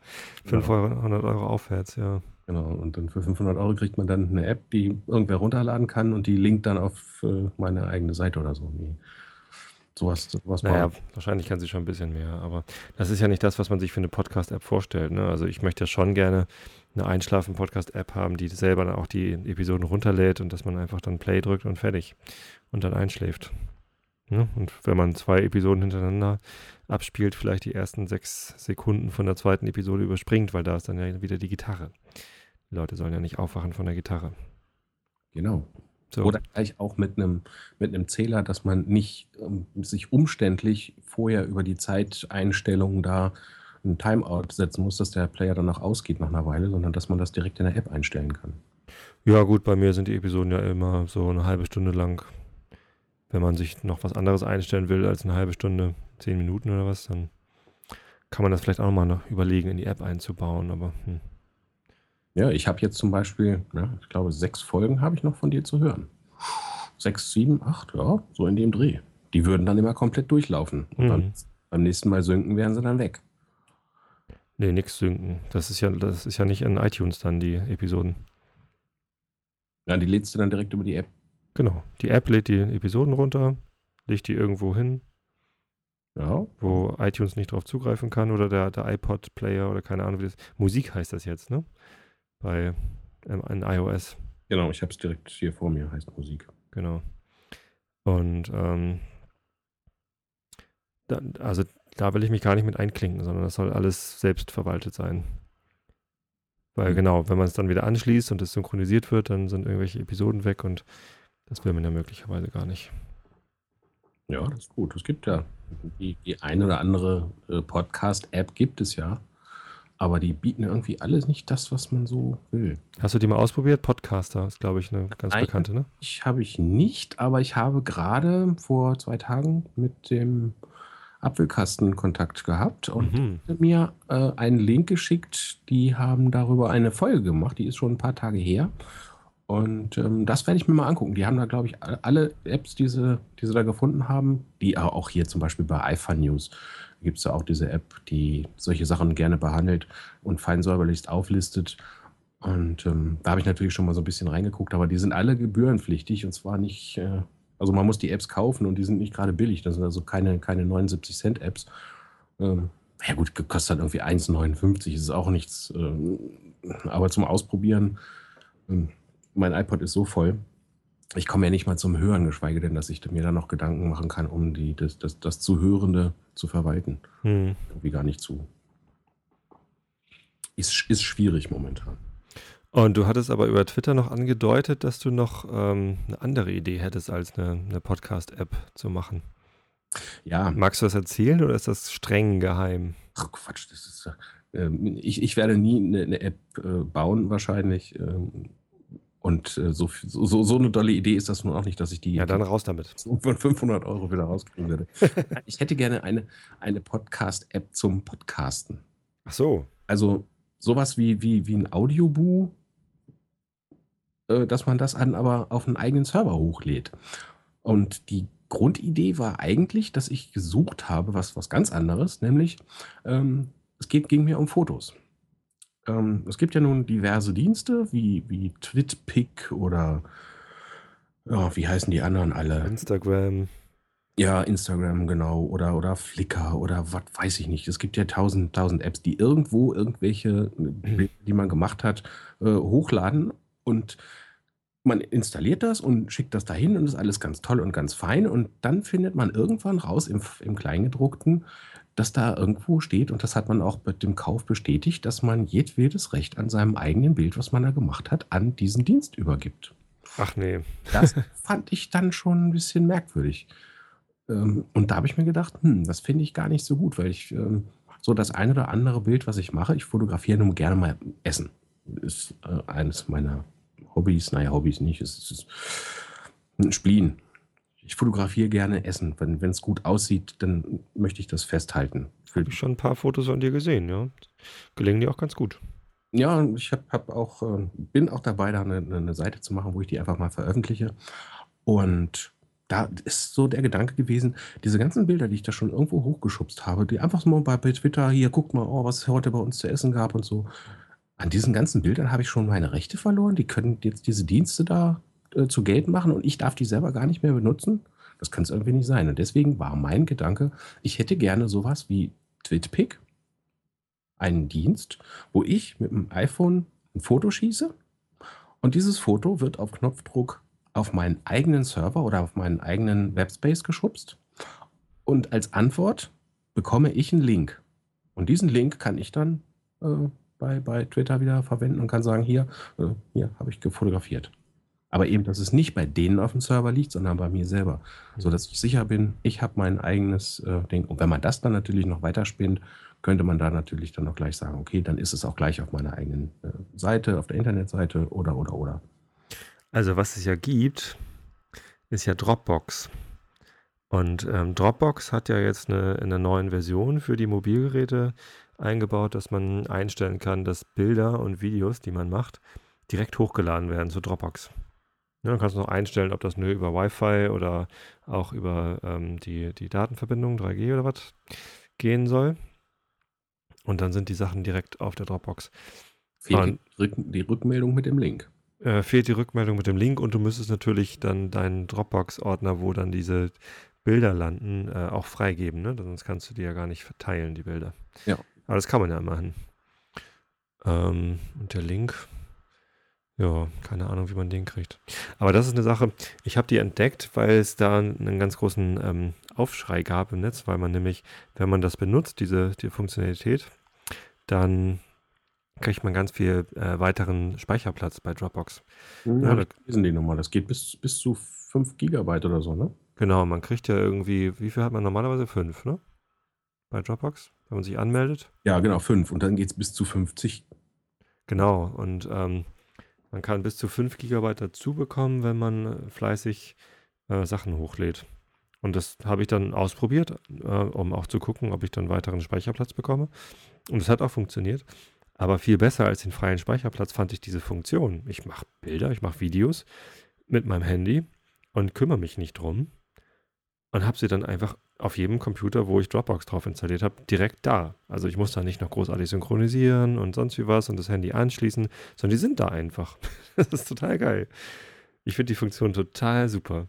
500 Euro aufwärts, ja.
Genau, und dann für 500 Euro kriegt man dann eine App, die irgendwer runterladen kann und die linkt dann auf äh, meine eigene Seite oder so. Nee. Sowas, sowas
Naja, wahrscheinlich kann sie schon ein bisschen mehr, aber das ist ja nicht das, was man sich für eine Podcast-App vorstellt. Ne? Also ich möchte ja schon gerne eine Einschlafen-Podcast-App haben, die selber dann auch die Episoden runterlädt und dass man einfach dann Play drückt und fertig und dann einschläft. Ne? Und wenn man zwei Episoden hintereinander abspielt, vielleicht die ersten sechs Sekunden von der zweiten Episode überspringt, weil da ist dann ja wieder die Gitarre. Die Leute sollen ja nicht aufwachen von der Gitarre.
Genau.
So.
Oder gleich auch mit einem, mit einem Zähler, dass man nicht ähm, sich umständlich vorher über die Zeiteinstellungen da ein Timeout setzen muss, dass der Player dann auch ausgeht nach einer Weile, sondern dass man das direkt in der App einstellen kann.
Ja, gut, bei mir sind die Episoden ja immer so eine halbe Stunde lang. Wenn man sich noch was anderes einstellen will als eine halbe Stunde, zehn Minuten oder was, dann kann man das vielleicht auch nochmal noch überlegen, in die App einzubauen. Aber hm.
Ja, ich habe jetzt zum Beispiel, ja, ich glaube, sechs Folgen habe ich noch von dir zu hören. Sechs, sieben, acht, ja, so in dem Dreh. Die würden dann immer komplett durchlaufen. Und
Mhm.
dann, beim nächsten Mal synken wären sie dann weg.
Nee, nix synken. Das ist ja, das ist ja nicht in iTunes dann, die Episoden.
Ja, die lädst du dann direkt über die App.
Genau. Die App lädt die Episoden runter, legt die irgendwo hin,
Ja,
wo iTunes nicht drauf zugreifen kann oder der, der iPod-Player oder keine Ahnung, wie das. Musik heißt das jetzt, ne? Bei ähm, in iOS.
genau, ich habe es direkt hier vor mir, heißt Musik.
Genau. Und ähm, da, also da will ich mich gar nicht mit einklinken, sondern das soll alles selbst verwaltet sein. Weil
Mhm.
genau, wenn man es dann wieder anschließt und es synchronisiert wird, dann sind irgendwelche Episoden weg und das will man ja möglicherweise gar nicht.
Ja, das ist gut. Es gibt ja die, die eine oder andere äh, Podcast-App gibt es ja. Aber die bieten irgendwie alles nicht das, was man so will.
Hast du die mal ausprobiert? Podcaster ist, glaube ich, eine ganz
Nein.
bekannte, ne?
Ich habe ich nicht, aber ich habe gerade vor zwei Tagen mit dem Apfelkasten Kontakt gehabt und
Mhm.
mir äh, einen Link geschickt. Die haben darüber eine Folge gemacht, die ist schon ein paar Tage her. Und ähm, das werde ich mir mal angucken. Die haben da, glaube ich, alle- Apps, die sie, die sie da gefunden haben, die auch hier zum Beispiel bei iPhone News gibt es ja auch diese App, die solche Sachen gerne behandelt und fein säuberlich auflistet. Und ähm, da habe ich natürlich schon mal so ein bisschen reingeguckt, aber die sind alle gebührenpflichtig und zwar nicht, äh, also man muss die Apps kaufen und die sind nicht gerade billig. Das sind also keine, keine 79 Cent Apps. Ähm, ja gut, kostet dann irgendwie 1,59, ist auch nichts. Ähm, aber zum Ausprobieren, ähm, mein iPod ist so voll, ich komme ja nicht mal zum Hören, geschweige denn, dass ich mir da noch Gedanken machen kann, um die, das, das, das Zuhörende zu verwalten.
Hm.
Irgendwie gar nicht zu. Ist, ist schwierig momentan.
Und du hattest aber über Twitter noch angedeutet, dass du noch ähm, eine andere Idee hättest, als eine, eine Podcast-App zu machen.
Ja,
Magst du das erzählen oder ist das streng geheim?
Ach Quatsch, das ist. äh, ich, ich werde nie eine, eine App äh, bauen, wahrscheinlich. Ähm, und äh, so, so, so eine dolle Idee ist das nun auch nicht, dass ich die
Ja, dann raus damit.
von 500 Euro wieder rauskriegen würde. ich hätte gerne eine, eine Podcast-App zum Podcasten.
Ach so.
Also sowas wie, wie, wie ein Audioboo, äh, dass man das an, aber auf einen eigenen Server hochlädt. Und die Grundidee war eigentlich, dass ich gesucht habe, was, was ganz anderes, nämlich ähm, es geht, ging mir um Fotos. Ähm, es gibt ja nun diverse Dienste wie, wie TwitPic oder ja, wie heißen die anderen alle?
Instagram.
Ja, Instagram, genau. Oder, oder Flickr oder was weiß ich nicht. Es gibt ja tausend, tausend Apps, die irgendwo irgendwelche, Bilder, die man gemacht hat, äh, hochladen und man installiert das und schickt das dahin und ist alles ganz toll und ganz fein. Und dann findet man irgendwann raus im, im Kleingedruckten, dass da irgendwo steht, und das hat man auch mit dem Kauf bestätigt, dass man jedwedes Recht an seinem eigenen Bild, was man da gemacht hat, an diesen Dienst übergibt.
Ach nee.
Das fand ich dann schon ein bisschen merkwürdig. Ähm, und da habe ich mir gedacht, hm, das finde ich gar nicht so gut, weil ich ähm, so das ein oder andere Bild, was ich mache, ich fotografiere nur gerne mal Essen. Ist äh, eines meiner Hobbys, naja, Hobbys nicht, es ist ein Spleen. Ich fotografiere gerne Essen. Wenn es gut aussieht, dann möchte ich das festhalten.
Habe ich schon ein paar Fotos von dir gesehen, ja. Gelingen dir auch ganz gut.
Ja, und ich hab, hab auch, äh, bin auch dabei, da eine, eine Seite zu machen, wo ich die einfach mal veröffentliche. Und da ist so der Gedanke gewesen, diese ganzen Bilder, die ich da schon irgendwo hochgeschubst habe, die einfach so mal bei, bei Twitter, hier, guckt mal, oh, was es heute bei uns zu essen gab und so. An diesen ganzen Bildern habe ich schon meine Rechte verloren. Die können jetzt diese Dienste da äh, zu Geld machen und ich darf die selber gar nicht mehr benutzen. Das kann es irgendwie nicht sein. Und deswegen war mein Gedanke, ich hätte gerne sowas wie TwitPic, einen Dienst, wo ich mit dem iPhone ein Foto schieße und dieses Foto wird auf Knopfdruck auf meinen eigenen Server oder auf meinen eigenen Webspace geschubst und als Antwort bekomme ich einen Link. Und diesen Link kann ich dann äh, bei, bei Twitter wieder verwenden und kann sagen, hier, äh, hier habe ich gefotografiert. Aber eben, dass es nicht bei denen auf dem Server liegt, sondern bei mir selber. So dass ich sicher bin, ich habe mein eigenes äh, Ding. Und wenn man das dann natürlich noch weiterspinnt, könnte man da natürlich dann noch gleich sagen, okay, dann ist es auch gleich auf meiner eigenen äh, Seite, auf der Internetseite oder, oder, oder.
Also was es ja gibt, ist ja Dropbox. Und ähm, Dropbox hat ja jetzt eine, in der neuen Version für die Mobilgeräte eingebaut, dass man einstellen kann, dass Bilder und Videos, die man macht, direkt hochgeladen werden zu Dropbox. Ja, dann kannst du noch einstellen, ob das nur über Wi-Fi oder auch über ähm, die, die Datenverbindung 3G oder was gehen soll. Und dann sind die Sachen direkt auf der Dropbox.
Fehlt die, die Rückmeldung mit dem Link.
Äh, fehlt die Rückmeldung mit dem Link und du müsstest natürlich dann deinen Dropbox-Ordner, wo dann diese Bilder landen, äh, auch freigeben. Ne? Sonst kannst du die ja gar nicht verteilen, die Bilder.
Ja.
Aber das kann man ja machen. Ähm, und der Link, ja, keine Ahnung, wie man den kriegt. Aber das ist eine Sache, ich habe die entdeckt, weil es da einen ganz großen ähm, Aufschrei gab im Netz, weil man nämlich, wenn man das benutzt, diese die Funktionalität, dann kriegt man ganz viel äh, weiteren Speicherplatz bei Dropbox.
Ja, ja das lesen die nochmal. Das geht bis, bis zu 5 Gigabyte oder so, ne?
Genau, man kriegt ja irgendwie, wie viel hat man normalerweise? 5, ne? Bei Dropbox, wenn man sich anmeldet.
Ja, genau, 5. Und dann geht es bis zu 50.
Genau, und ähm, man kann bis zu 5 Gigabyte dazu bekommen, wenn man äh, fleißig äh, Sachen hochlädt. Und das habe ich dann ausprobiert, äh, um auch zu gucken, ob ich dann weiteren Speicherplatz bekomme. Und es hat auch funktioniert. Aber viel besser als den freien Speicherplatz fand ich diese Funktion. Ich mache Bilder, ich mache Videos mit meinem Handy und kümmere mich nicht drum und habe sie dann einfach auf jedem Computer, wo ich Dropbox drauf installiert habe, direkt da. Also ich muss da nicht noch großartig synchronisieren und sonst wie was und das Handy anschließen, sondern die sind da einfach. das ist total geil. Ich finde die Funktion total super.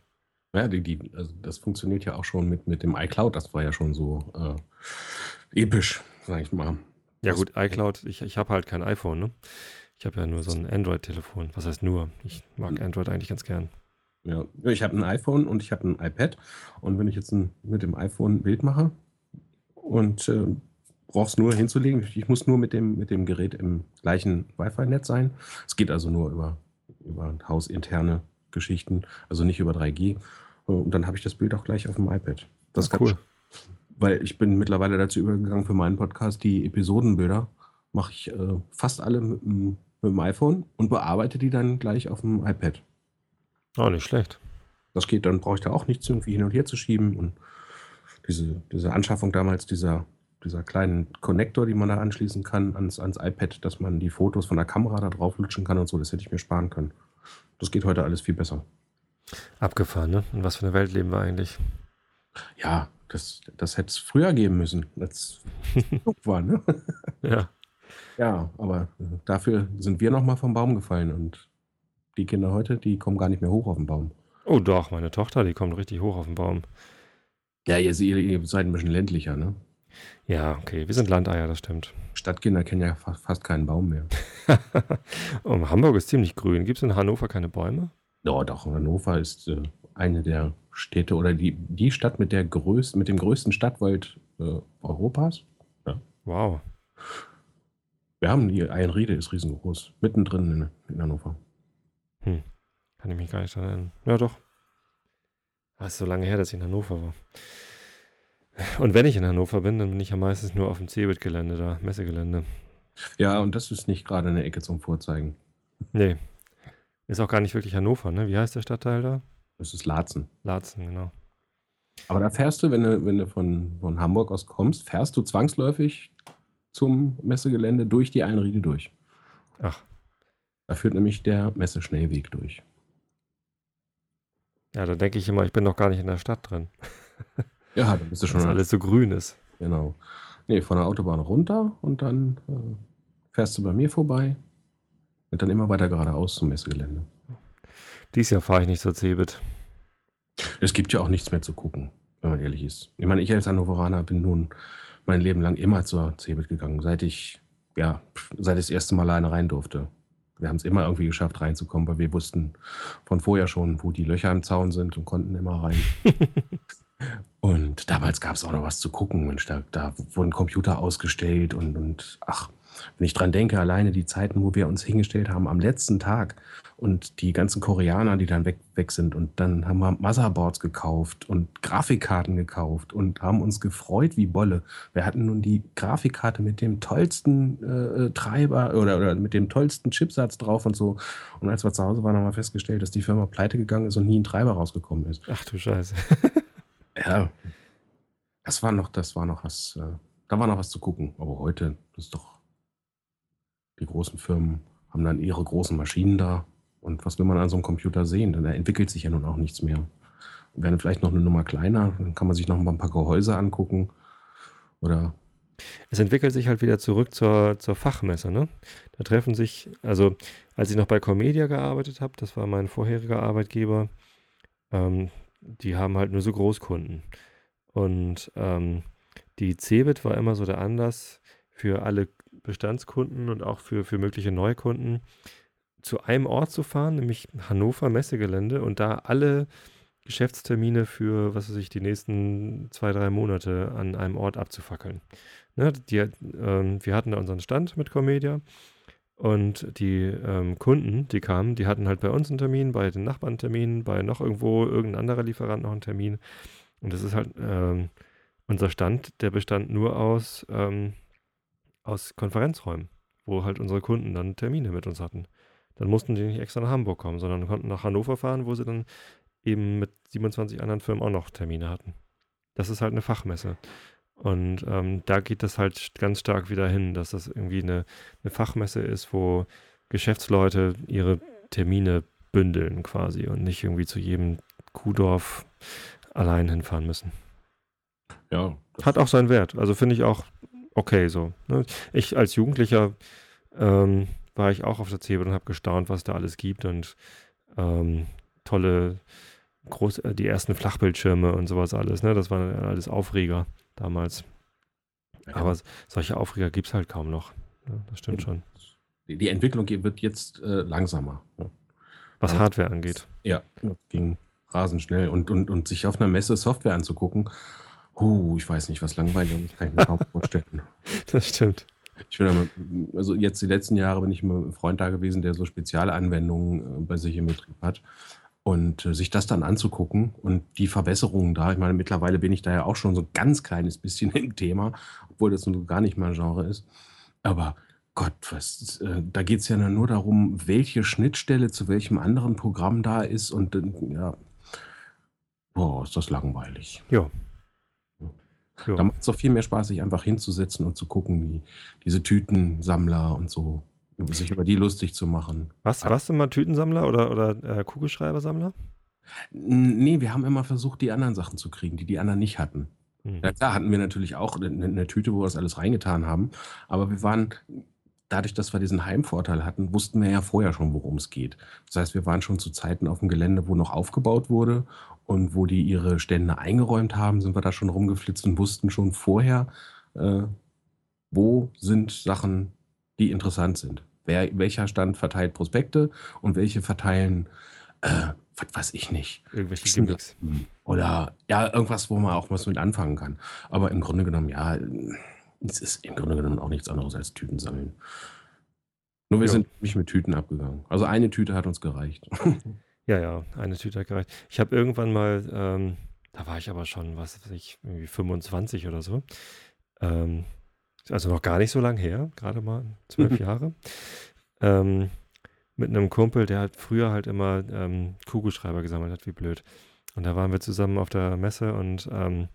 Ja, die, die, also das funktioniert ja auch schon mit, mit dem iCloud. Das war ja schon so äh, episch, sag ich mal.
Ja gut, iCloud, ich, ich habe halt kein iPhone, ne? Ich habe ja nur so ein Android-Telefon. Was heißt nur? Ich mag hm. Android eigentlich ganz gern.
Ja, ich habe ein iPhone und ich habe ein iPad. Und wenn ich jetzt ein, mit dem iPhone ein Bild mache und äh, brauchst nur hinzulegen, ich muss nur mit dem, mit dem Gerät im gleichen Wi-Fi-Netz sein. Es geht also nur über, über hausinterne Geschichten, also nicht über 3G. Und dann habe ich das Bild auch gleich auf dem iPad. Das ist cool weil ich bin mittlerweile dazu übergegangen für meinen Podcast, die Episodenbilder mache ich äh, fast alle mit, mit, dem iPhone und bearbeite die dann gleich auf dem iPad.
Oh, nicht schlecht.
Das geht, dann brauche ich da auch nichts irgendwie hin und her zu schieben und diese, diese Anschaffung damals dieser, dieser kleinen Konnektor, die man da anschließen kann ans, ans iPad, dass man die Fotos von der Kamera da drauf lutschen kann und so, das hätte ich mir sparen können. Das geht heute alles viel besser.
Abgefahren, ne? In was für einer Welt leben wir eigentlich?
Ja, das, das hätte es früher geben müssen, als es war, ne?
Ja.
Ja, aber dafür sind wir nochmal vom Baum gefallen und die Kinder heute, die kommen gar nicht mehr hoch auf den Baum.
Oh doch, meine Tochter, die kommt richtig hoch auf den Baum.
Ja, ihr, ihr seid ein bisschen ländlicher, ne?
Ja, okay, wir sind Landeier, das stimmt.
Stadtkinder kennen ja fast, fast keinen Baum mehr.
oh, Hamburg ist ziemlich grün. Gibt es in Hannover keine Bäume?
Ja, doch, Hannover ist äh, eine der Städte oder die, die Stadt mit, der größten, mit dem größten Stadtwald äh, Europas.
Ja. Wow.
Wir haben die Eilenriede, ist riesengroß, mittendrin in, in Hannover.
Hm. Kann ich mich gar nicht erinnern. Ja, doch. Das ist so lange her, dass ich in Hannover war. Und wenn ich in Hannover bin, dann bin ich ja meistens nur auf dem Cebit-Gelände da, Messegelände.
Ja, und das ist nicht gerade eine Ecke zum Vorzeigen.
Nee. Ist auch gar nicht wirklich Hannover, ne? Wie heißt der Stadtteil da?
Das ist Laatzen.
Laatzen, genau.
Aber da fährst du, wenn du, wenn du von, von Hamburg aus kommst, fährst du zwangsläufig zum Messegelände durch die Einriede durch.
Ach.
Da führt nämlich der Messeschnellweg durch.
Ja, da denke ich immer, ich bin noch gar nicht in der Stadt drin.
ja, da bist du schon. Dass
alles so grün ist.
Genau. Nee, von der Autobahn runter und dann äh, fährst du bei mir vorbei und dann immer weiter geradeaus zum Messegelände.
Dies Jahr fahre ich nicht zur Cebit.
Es gibt ja auch nichts mehr zu gucken, wenn man ehrlich ist. Ich meine, ich als Hannoveraner bin nun mein Leben lang immer zur Cebit gegangen, seit ich, ja, seit ich das erste Mal alleine rein durfte. Wir haben es immer irgendwie geschafft, reinzukommen, weil wir wussten von vorher schon, wo die Löcher im Zaun sind und konnten immer rein. und damals gab es auch noch was zu gucken. Mensch, da, da wurden Computer ausgestellt und, und ach, wenn ich dran denke, alleine die Zeiten, wo wir uns hingestellt haben am letzten Tag und die ganzen Koreaner, die dann weg, weg sind und dann haben wir Motherboards gekauft und Grafikkarten gekauft und haben uns gefreut wie Bolle. Wir hatten nun die Grafikkarte mit dem tollsten äh, Treiber oder, oder mit dem tollsten Chipsatz drauf und so. Und als wir zu Hause waren, haben wir festgestellt, dass die Firma pleite gegangen ist und nie ein Treiber rausgekommen ist.
Ach du Scheiße.
ja. Das war noch, das war noch was. Äh, da war noch was zu gucken. Aber heute ist doch, die großen Firmen haben dann ihre großen Maschinen da. Und was will man an so einem Computer sehen? Denn da entwickelt sich ja nun auch nichts mehr. Und werden vielleicht noch eine Nummer kleiner, dann kann man sich noch mal ein paar Gehäuse angucken. Oder
es entwickelt sich halt wieder zurück zur, zur Fachmesse. Ne? Da treffen sich, also als ich noch bei Comedia gearbeitet habe, das war mein vorheriger Arbeitgeber, ähm, die haben halt nur so Großkunden. Und ähm, die Cebit war immer so der Anlass für alle Bestandskunden und auch für, für mögliche Neukunden, zu einem Ort zu fahren, nämlich Hannover Messegelände und da alle Geschäftstermine für, was weiß ich, die nächsten zwei, drei Monate an einem Ort abzufackeln. Ne, die, ähm, wir hatten da unseren Stand mit Comedia und die ähm, Kunden, die kamen, die hatten halt bei uns einen Termin, bei den Nachbarn einen Termin, bei noch irgendwo irgendein anderer Lieferant noch einen Termin. Und das ist halt ähm, unser Stand, der bestand nur aus, ähm, aus Konferenzräumen, wo halt unsere Kunden dann Termine mit uns hatten. Dann mussten die nicht extra nach Hamburg kommen, sondern konnten nach Hannover fahren, wo sie dann eben mit 27 anderen Firmen auch noch Termine hatten. Das ist halt eine Fachmesse. Und ähm, da geht das halt ganz stark wieder hin, dass das irgendwie eine, eine Fachmesse ist, wo Geschäftsleute ihre Termine bündeln quasi und nicht irgendwie zu jedem Kuhdorf allein hinfahren müssen.
ja,
Hat auch seinen Wert. Also finde ich auch okay so. Ne? Ich als Jugendlicher ähm, war ich auch auf der Zebel und habe gestaunt, was da alles gibt und ähm, tolle, groß, äh, die ersten Flachbildschirme und sowas alles. Ne? Das waren alles Aufreger damals. Aber s- solche Aufreger gibt es halt kaum noch. Ja, das stimmt schon.
die, Entwicklung wird jetzt äh, langsamer. ne?
Was
Ja.
Hardware angeht.
Ja, ging rasend schnell. Und, und, und sich auf einer Messe Software anzugucken, huh, ich weiß nicht, was langweilig kann ich mir kaum vorstellen.
Das stimmt.
Ich bin aber, also jetzt die letzten Jahre bin ich mit einem Freund da gewesen, der so Spezialanwendungen äh, bei sich im Betrieb hat. Und äh, sich das dann anzugucken und die Verbesserungen da, ich meine, mittlerweile bin ich da ja auch schon so ein ganz kleines bisschen im Thema, obwohl das nun gar nicht mein Genre ist. Aber Gott, was, äh, da geht es ja nur darum, welche Schnittstelle zu welchem anderen Programm da ist und äh, ja, boah, ist das langweilig.
Ja.
Da
ja.
macht es doch viel mehr Spaß, sich einfach hinzusetzen und zu gucken, wie diese Tütensammler und so, sich über die lustig zu machen.
Was, warst du mal Tütensammler oder, oder äh, Kugelschreibersammler?
Nee, wir haben immer versucht, die anderen Sachen zu kriegen, die die anderen nicht hatten.
Mhm.
Ja, klar hatten wir natürlich auch eine, eine Tüte, wo wir das alles reingetan haben, aber wir waren, dadurch, dass wir diesen Heimvorteil hatten, wussten wir ja vorher schon, worum es geht. Das heißt, wir waren schon zu Zeiten auf dem Gelände, wo noch aufgebaut wurde und wo die ihre Stände eingeräumt haben, sind wir da schon rumgeflitzt und wussten schon vorher, äh, wo sind Sachen, die interessant sind. Wer, welcher Stand verteilt Prospekte und welche verteilen, äh, was weiß ich nicht.
Irgendwelche. Gimmicks.
Oder ja, irgendwas, wo man auch was mit anfangen kann. Aber im Grunde genommen, ja, es ist im Grunde genommen auch nichts anderes als Tüten sammeln. Nur wir
Ja.
sind nicht mit Tüten abgegangen. Also eine Tüte hat uns gereicht.
Ja, ja, eine Tüte hat gereicht. Ich habe irgendwann mal, ähm, da war ich aber schon, was weiß ich, irgendwie 25 oder so. Ähm, also noch gar nicht so lang her, gerade mal zwölf Jahre. Ähm, mit einem Kumpel, der halt früher halt immer ähm, Kugelschreiber gesammelt hat, wie blöd. Und da waren wir zusammen auf der Messe und ähm,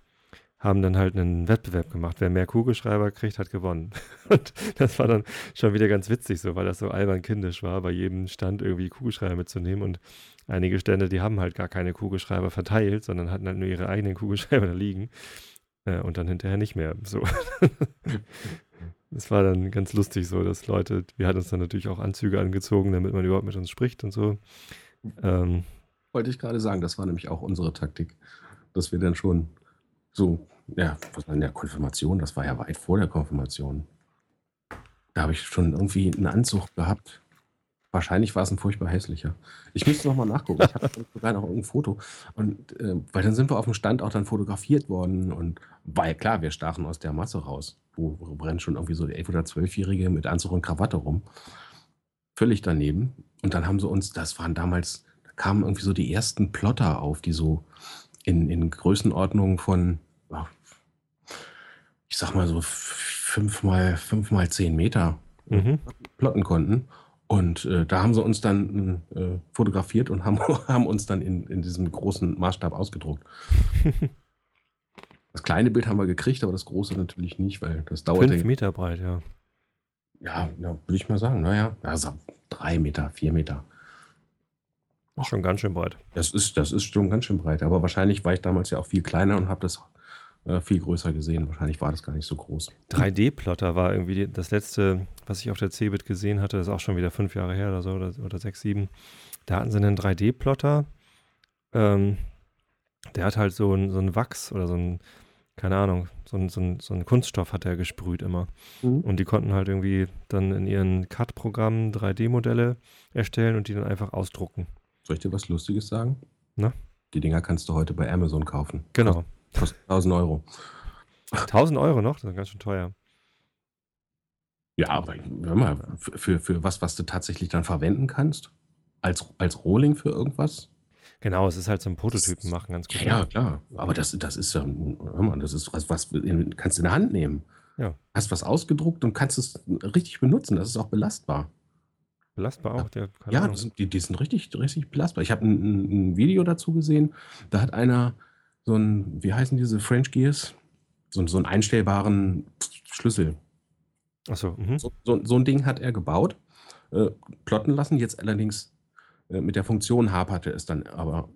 haben dann halt einen Wettbewerb gemacht. Wer mehr Kugelschreiber kriegt, hat gewonnen. Und das war dann schon wieder ganz witzig so, weil das so albern kindisch war, bei jedem Stand irgendwie Kugelschreiber mitzunehmen. Und einige Stände, die haben halt gar keine Kugelschreiber verteilt, sondern hatten halt nur ihre eigenen Kugelschreiber da liegen. Äh, und dann hinterher nicht mehr. So. Das war dann ganz lustig so, dass Leute, wir hatten uns dann natürlich auch Anzüge angezogen, damit man überhaupt mit uns spricht und so. Ähm,
Wollte ich gerade sagen, das war nämlich auch unsere Taktik. Dass wir dann schon so, ja, was war in der Konfirmation? Das war ja weit vor der Konfirmation. Da habe ich schon irgendwie einen Anzug gehabt. Wahrscheinlich war es ein furchtbar hässlicher. Ich müsste noch mal nachgucken. Ich habe sogar noch irgendein Foto. Und äh, weil dann sind wir auf dem Stand auch dann fotografiert worden. Und weil klar, wir stachen aus der Masse raus. Wo, wo brennt schon irgendwie so 11- oder 12-Jährige mit Anzug und Krawatte rum. Völlig daneben. Und dann haben sie uns, das waren damals, da kamen irgendwie so die ersten Plotter auf, die so in, in Größenordnungen von, ich sag mal so fünf mal, fünf mal zehn Meter
mhm.
plotten konnten. Und äh, da haben sie uns dann äh, fotografiert und haben, haben uns dann in, in diesem großen Maßstab ausgedruckt. Das kleine Bild haben wir gekriegt, aber das große natürlich nicht, weil das dauert.
Fünf Meter breit, ja.
Ja, ja würde ich mal sagen. Naja, also drei Meter, vier Meter.
Schon ganz schön breit.
Das ist, das ist schon ganz schön breit. Aber wahrscheinlich war ich damals ja auch viel kleiner und habe das äh, viel größer gesehen. Wahrscheinlich war das gar nicht so groß.
3D-Plotter war irgendwie die, das letzte, was ich auf der Cebit gesehen hatte. Das ist auch schon wieder fünf Jahre her oder so oder, oder sechs, sieben. Da hatten sie einen 3D-Plotter. Ähm, der hat halt so ein, so ein Wachs oder so ein, keine Ahnung, so ein, so ein, so ein Kunststoff hat er gesprüht immer.
Mhm.
Und die konnten halt irgendwie dann in ihren CAD-Programmen 3D-Modelle erstellen und die dann einfach ausdrucken.
Soll ich dir was Lustiges sagen?
Na?
Die Dinger kannst du heute bei Amazon kaufen.
Genau.
Kostet 1000 Euro.
1000 Euro noch? Das ist ganz schön teuer.
Ja, aber hör mal, für, für, was, was du tatsächlich dann verwenden kannst, als, als Rohling für irgendwas,
Genau, es ist halt so ein Prototypen machen, ganz gut.
Ja, klar. Aber das, das ist ja, hör mal, das ist was, was kannst du in der Hand nehmen.
Ja.
Hast was ausgedruckt und kannst es richtig benutzen. Das ist auch belastbar.
Belastbar auch, der
Ja, sind, die, die sind richtig, richtig belastbar. Ich habe ein, ein Video dazu gesehen. Da hat einer so ein, wie heißen diese French Gears? So, so einen einstellbaren Schlüssel.
Achso, mhm.
So, so, so ein Ding hat er gebaut, äh, plotten lassen. Jetzt allerdings äh, mit der Funktion haperte es dann aber,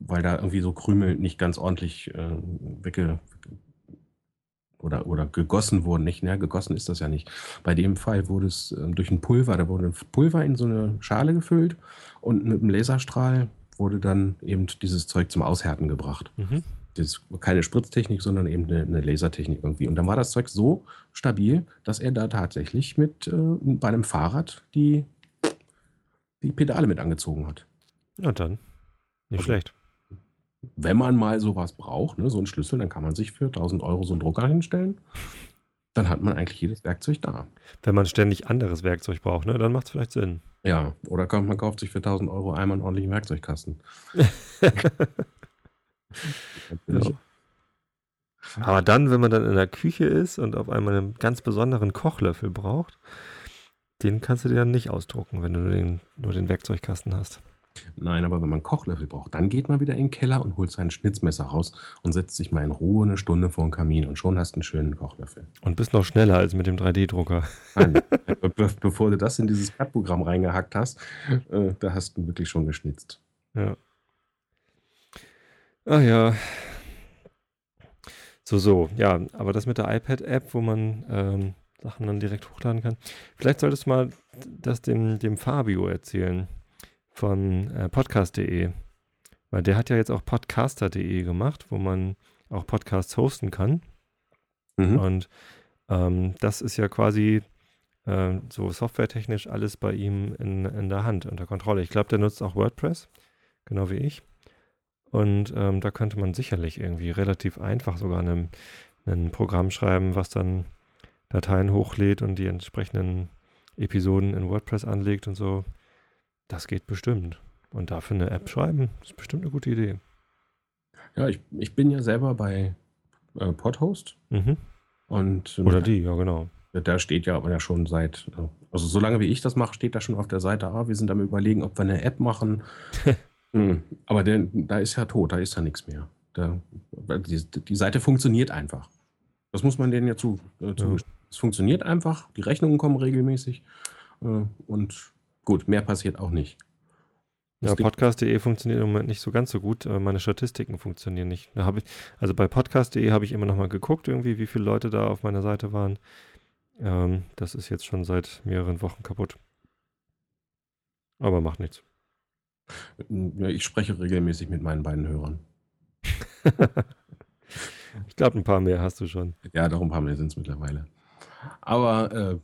weil da irgendwie so Krümel nicht ganz ordentlich äh, wegge oder, oder gegossen wurden. Nicht, ne, gegossen ist das ja nicht. Bei dem Fall wurde es äh, durch ein Pulver, da wurde Pulver in so eine Schale gefüllt und mit einem Laserstrahl wurde dann eben dieses Zeug zum Aushärten gebracht.
Mhm.
Das ist keine Spritztechnik, sondern eben eine, eine Lasertechnik irgendwie. Und dann war das Zeug so stabil, dass er da tatsächlich mit äh, bei einem Fahrrad die, die Pedale mit angezogen hat.
Ja, dann. Nicht
Also-
schlecht.
Wenn man mal sowas braucht, ne, so einen Schlüssel, dann kann man sich für 1000 Euro so einen Drucker hinstellen. Dann hat man eigentlich jedes Werkzeug da.
Wenn man ständig anderes Werkzeug braucht, ne, dann macht es vielleicht Sinn.
Ja, oder kann, man kauft sich für 1000 Euro einmal einen ordentlichen Werkzeugkasten.
Ja. Aber dann, wenn man dann in der Küche ist und auf einmal einen ganz besonderen Kochlöffel braucht, den kannst du dir dann nicht ausdrucken, wenn du den, nur den Werkzeugkasten hast.
Nein, aber wenn man Kochlöffel braucht, dann geht man wieder in den Keller und holt sein Schnitzmesser raus und setzt sich mal in Ruhe eine Stunde vor den Kamin und schon hast du einen schönen Kochlöffel.
Und bist noch schneller als mit dem 3D-Drucker.
Nein, be bevor du das in dieses CAD-Programm reingehackt hast, äh, da hast du wirklich schon geschnitzt.
Ja. Ah ja. So, so. Ja, aber das mit der iPad-App, wo man ähm, Sachen dann direkt hochladen kann. Vielleicht solltest du mal das dem, dem Fabio erzählen von äh, podcast.de. Weil der hat ja jetzt auch podcaster.de gemacht, wo man auch Podcasts hosten kann.
Mhm.
Und ähm, das ist ja quasi äh, so softwaretechnisch alles bei ihm in, in der Hand, unter Kontrolle. Ich glaube, der nutzt auch WordPress, genau wie ich. Und ähm, da könnte man sicherlich irgendwie relativ einfach sogar ein Programm schreiben, was dann Dateien hochlädt und die entsprechenden Episoden in WordPress anlegt und so. Das geht bestimmt. Und dafür eine App schreiben, ist bestimmt eine gute Idee.
Ja, ich, ich bin ja selber bei äh, Podhost
Mhm.
und äh,
Oder die, ja genau.
Da steht ja aber ja schon seit, äh, also solange wie ich das mache, steht da schon auf der Seite, ah, wir sind am überlegen, ob wir eine App machen. Hm, aber der, da ist ja tot, da ist ja nichts mehr. Da, die, die Seite funktioniert einfach. Das muss man denen ja zu, äh, zugestehen. Es funktioniert einfach, die Rechnungen kommen regelmäßig äh, und gut, mehr passiert auch nicht.
Ja,
Das
podcast.de funktioniert im Moment nicht so ganz so gut. äh, Meine Statistiken funktionieren nicht. Da habe ich, also bei podcast.de habe ich immer noch mal geguckt, irgendwie, wie viele Leute da auf meiner Seite waren. Ähm, das ist jetzt schon seit mehreren Wochen kaputt. Aber macht nichts.
Ich spreche regelmäßig mit meinen beiden Hörern.
ich glaube, ein paar mehr hast du schon.
Ja, darum haben wir sind es mittlerweile. Aber äh,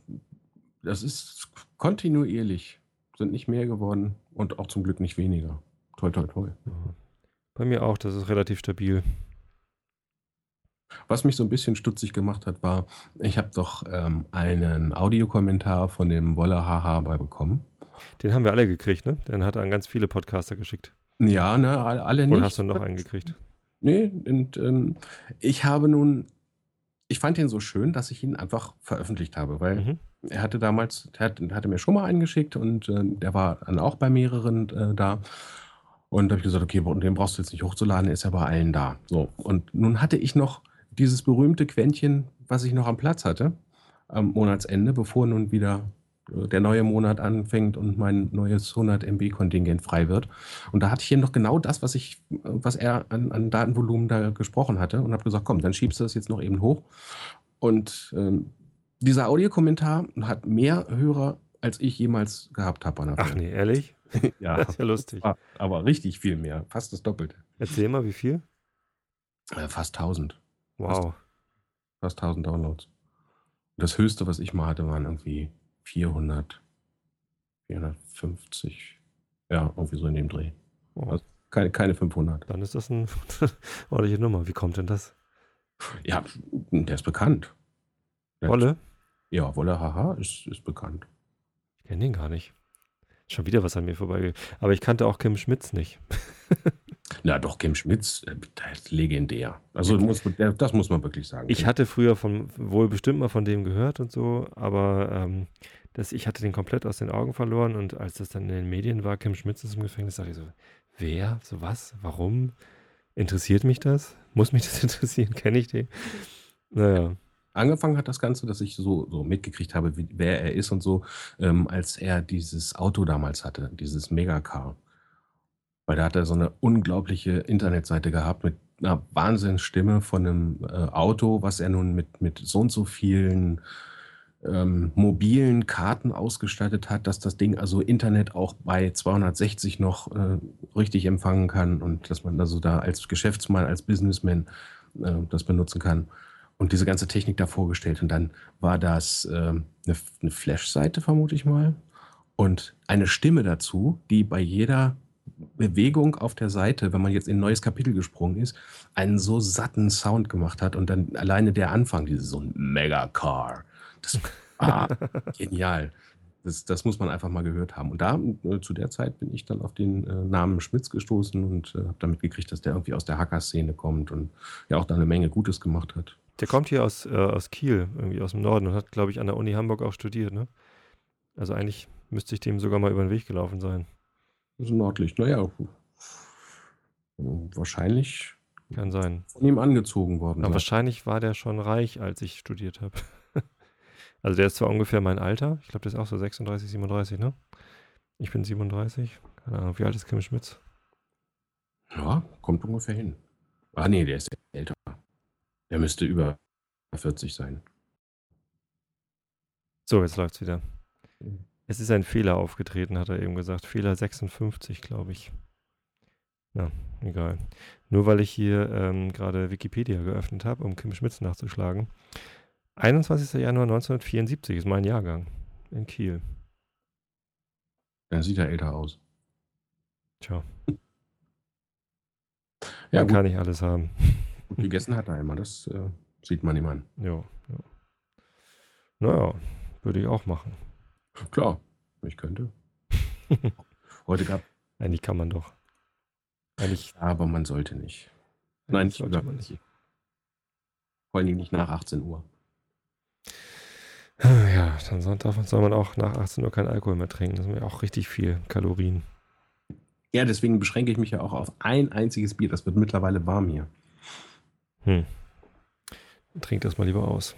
das ist kontinuierlich, sind nicht mehr geworden und auch zum Glück nicht weniger. Toll, toll, toll.
Ja. Bei mir auch, das ist relativ stabil.
Was mich so ein bisschen stutzig gemacht hat, war, ich habe doch ähm, einen Audiokommentar von dem Wolle Haha bei bekommen.
Den haben wir alle gekriegt, ne? Den hat er an ganz viele Podcaster geschickt.
Ja, ne, all- alle nicht.
Oder hast du noch einen gekriegt?
Nee, und ähm, ich habe nun, ich fand ihn so schön, dass ich ihn einfach veröffentlicht habe, weil
Mhm.
Er hatte damals, er hat, hatte mir schon mal einen geschickt und äh, der war dann auch bei mehreren äh, da. Und da habe ich gesagt, okay, den brauchst du jetzt nicht hochzuladen, ist ja bei allen da. So, und nun hatte ich noch dieses berühmte Quäntchen, was ich noch am Platz hatte, am Monatsende, bevor nun wieder äh, der neue Monat anfängt und mein neues 100 MB Kontingent frei wird. Und da hatte ich hier noch genau das, was ich, was er an, an Datenvolumen da gesprochen hatte und habe gesagt, komm, dann schiebst du das jetzt noch eben hoch. Und ähm, dieser Audiokommentar hat mehr Hörer, als ich jemals gehabt habe.
Ach nee, ehrlich?
ja,
Das ist ja lustig.
aber, aber richtig viel mehr, fast das Doppelte.
Erzähl mal, wie viel?
Äh, fast 1000,
Wow.
fast 1000 Downloads. Und das höchste, was ich mal hatte, waren irgendwie 400, 450. Ja, irgendwie so in dem Dreh.
wow.
Also- Keine, keine 500.
Dann ist das eine ordentliche Nummer. Wie kommt denn das?
Ja, der ist bekannt. Ja,
Wolle?
Ja, Wolle Haha ist, ist bekannt.
Ich kenne den gar nicht. Schon wieder was an mir vorbeigegangen. Aber ich kannte auch Kim Schmitz nicht.
Na doch, Kim Schmitz, äh, legendär. Also muss, das muss man wirklich sagen.
Ich hatte früher von wohl bestimmt mal von dem gehört und so, aber ähm, das, ich hatte den komplett aus den Augen verloren und als das dann in den Medien war, Kim Schmitz ist im Gefängnis, dachte ich so, wer? So was? Warum? Interessiert mich das? Muss mich das interessieren? Kenne ich den? Naja,
Angefangen hat das Ganze, dass ich so, so mitgekriegt habe, wie, wer er ist und so, ähm, als er dieses Auto damals hatte, dieses Megacar. Weil da hat er so eine unglaubliche Internetseite gehabt mit einer Wahnsinnsstimme von einem äh, Auto, was er nun mit, mit so und so vielen ähm, mobilen Karten ausgestattet hat, dass das Ding also Internet auch bei 260 noch äh, richtig empfangen kann und dass man also da als Geschäftsmann, als Businessman äh, das benutzen kann und diese ganze Technik da vorgestellt. Und dann war das ähm, eine, eine Flash-Seite, vermute ich mal, und eine Stimme dazu, die bei jeder Bewegung auf der Seite, wenn man jetzt in ein neues Kapitel gesprungen ist, einen so satten Sound gemacht hat. Und dann alleine der Anfang, dieses so ein Megacar. Das ah, genial. Das, das muss man einfach mal gehört haben. Und da, äh, zu der Zeit, bin ich dann auf den äh, Namen Schmitz gestoßen und äh, habe damit gekriegt, dass der irgendwie aus der Hacker-Szene kommt und ja auch da eine Menge Gutes gemacht hat.
Der kommt hier aus, äh, aus Kiel, irgendwie aus dem Norden und hat, glaube ich, an der Uni Hamburg auch studiert, ne? Also eigentlich müsste ich dem sogar mal über den Weg gelaufen sein.
Das ist nördlich. Naja, wahrscheinlich
Kann sein.
von ihm angezogen worden.
Aber wahrscheinlich war der schon reich, als ich studiert habe. also der ist zwar ungefähr mein Alter. Ich glaube, der ist auch so 36, 37, ne? Ich bin 37. Keine Ahnung, wie alt ist Kim Schmitz?
Ja, kommt ungefähr hin. Ah, nee, der ist Der müsste über 40 sein.
So, jetzt läuft's wieder. Es ist ein Fehler aufgetreten, hat er eben gesagt. Fehler 56, glaube ich. Ja, egal. Nur weil ich hier ähm, gerade Wikipedia geöffnet habe, um Kim Schmitz nachzuschlagen. 21. Januar 1974 ist mein Jahrgang in Kiel.
Dann sieht er älter aus.
Tja,
Ja,
kann nicht alles haben.
Gut gegessen hat er immer. Das äh, sieht man ihm an.
Ja, ja. Naja, würde ich auch machen.
Klar, ich könnte. Heute gab
Eigentlich kann man doch. Eigentlich
aber man sollte nicht. Nein, nicht
sollte man nicht.
Vor allem nicht nach 18 Uhr.
Ja, dann soll man auch nach 18 Uhr keinen Alkohol mehr trinken. Das sind ja auch richtig viel Kalorien.
Ja, deswegen beschränke ich mich ja auch auf ein einziges Bier. Das wird mittlerweile warm hier.
Hm. Trink das mal lieber aus.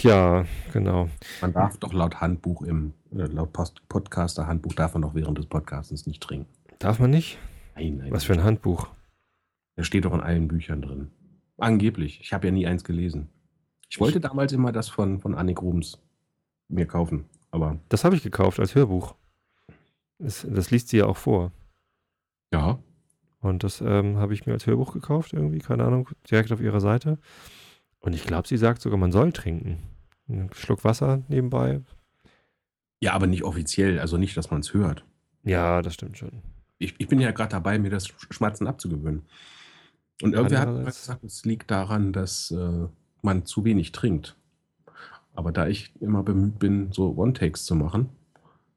Ja, genau.
Man darf doch laut Handbuch im, äh, laut Post Podcaster-Handbuch darf man doch während des Podcastens nicht trinken.
Darf man nicht?
Nein, nein.
Was für ein Handbuch.
Der steht doch in allen Büchern drin. Angeblich. Ich habe ja nie eins gelesen. Ich wollte damals immer das von, von Annik Rubens mir kaufen. Aber
Das habe ich gekauft als Hörbuch. Das, das liest sie ja auch vor.
ja,
Und das ähm, habe ich mir als Hörbuch gekauft, irgendwie, keine Ahnung, direkt auf ihrer Seite. Und ich glaube, sie sagt sogar, man soll trinken. Einen Schluck Wasser nebenbei.
ja, aber nicht offiziell. Also nicht, dass man es hört.
Ja, das stimmt schon.
Ich, ich bin ja gerade dabei, mir das Schmatzen abzugewöhnen. Und irgendwer hat
Andererseits-
gesagt, es liegt daran, dass äh, man zu wenig trinkt. Aber da ich immer bemüht bin, so One-Takes zu machen,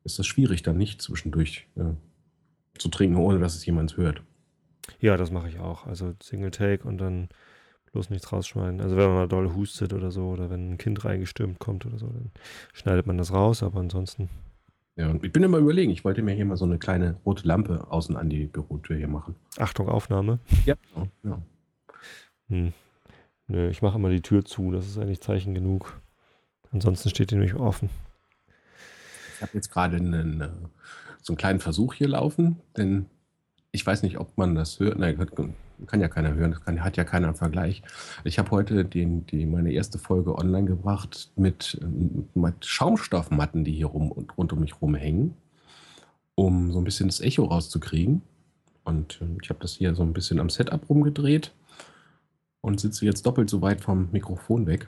ist das schwierig, dann nicht zwischendurch äh, zu trinken, ohne dass es jemand hört.
Ja, das mache ich auch. Also Single Take und dann bloß nichts rausschneiden. Also wenn man mal doll hustet oder so oder wenn ein Kind reingestürmt kommt oder so, dann schneidet man das raus, aber ansonsten.
Ja, und ich bin immer überlegen, ich wollte mir hier mal so eine kleine rote Lampe außen an die Bürotür hier machen.
Achtung, Aufnahme.
Ja, ja.
Hm. Nö, ich mache immer die Tür zu, das ist eigentlich Zeichen genug. Ansonsten steht die nämlich offen.
Ich habe jetzt gerade einen, äh, so einen kleinen Versuch hier laufen, denn ich weiß nicht, ob man das hört. Nein, kann ja keiner hören, das kann, hat ja keiner im Vergleich. Ich habe heute den, die, meine erste Folge online gebracht mit, mit Schaumstoffmatten, die hier rum und rund um mich rumhängen, um so ein bisschen das Echo rauszukriegen. Und äh, ich habe das hier so ein bisschen am Setup rumgedreht und sitze jetzt doppelt so weit vom Mikrofon weg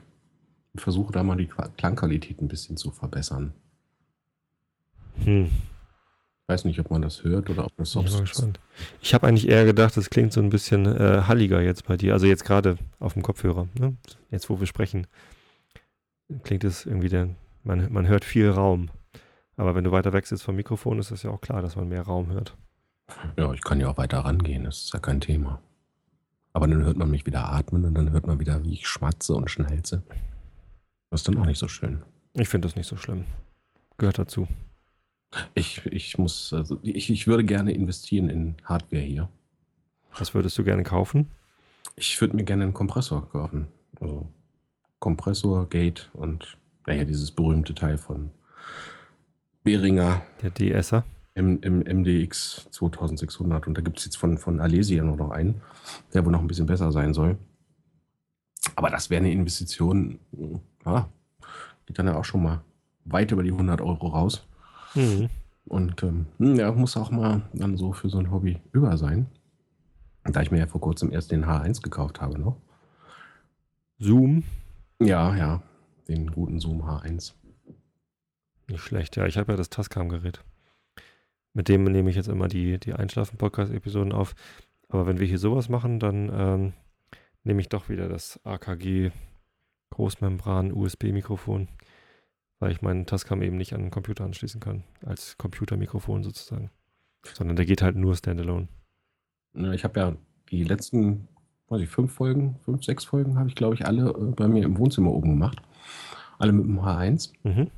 und versuche da mal die Klangqualität ein bisschen zu verbessern. Hm. Ich weiß nicht, ob man das hört oder ob das
so ist. Ich habe eigentlich eher gedacht, das klingt so ein bisschen äh, halliger jetzt bei dir. Also jetzt gerade auf dem Kopfhörer. Ne? Jetzt, wo wir sprechen, klingt es irgendwie, der, man, man hört viel Raum. Aber wenn du weiter weg sitzt vom Mikrofon, ist es ja auch klar, dass man mehr Raum hört.
Ja, ich kann ja auch weiter rangehen, das ist ja kein Thema. Aber dann hört man mich wieder atmen und dann hört man wieder, wie ich schmatze und schnelze. Das ist dann auch nicht so schön.
Ich finde das nicht so schlimm. Gehört dazu.
Ich, ich muss, also ich, ich würde gerne investieren in Hardware hier.
Was würdest du gerne kaufen?
Ich würde mir gerne einen Kompressor kaufen. Also Kompressor, Gate und naja, dieses berühmte Teil von Behringer.
Der DSer.
Im, im MDX 2600. Und da gibt es jetzt von, von Alesia noch einen, der wohl noch ein bisschen besser sein soll. Aber das wäre eine Investition, ja, geht dann ja auch schon mal weit über die 100 Euro raus. Mhm. Und ähm, hm, ja, muss auch mal dann so für so ein Hobby über sein. Da ich mir ja vor kurzem erst den H1 gekauft habe noch.
Zoom?
Ja, ja, den guten Zoom H1.
Nicht schlecht, ja. Ich habe ja das Tascam-Gerät. Mit dem nehme ich jetzt immer die, die Einschlafen-Podcast-Episoden auf. Aber wenn wir hier sowas machen, dann ähm, nehme ich doch wieder das AKG Großmembran-USB-Mikrofon weil ich meinen Tascam eben nicht an den Computer anschließen kann, als Computermikrofon sozusagen. Sondern der geht halt nur standalone.
Ich habe ja die letzten, weiß ich, fünf Folgen, fünf, sechs Folgen habe ich, glaube ich, alle äh, bei mir im Wohnzimmer oben gemacht. Alle mit dem H1, mhm.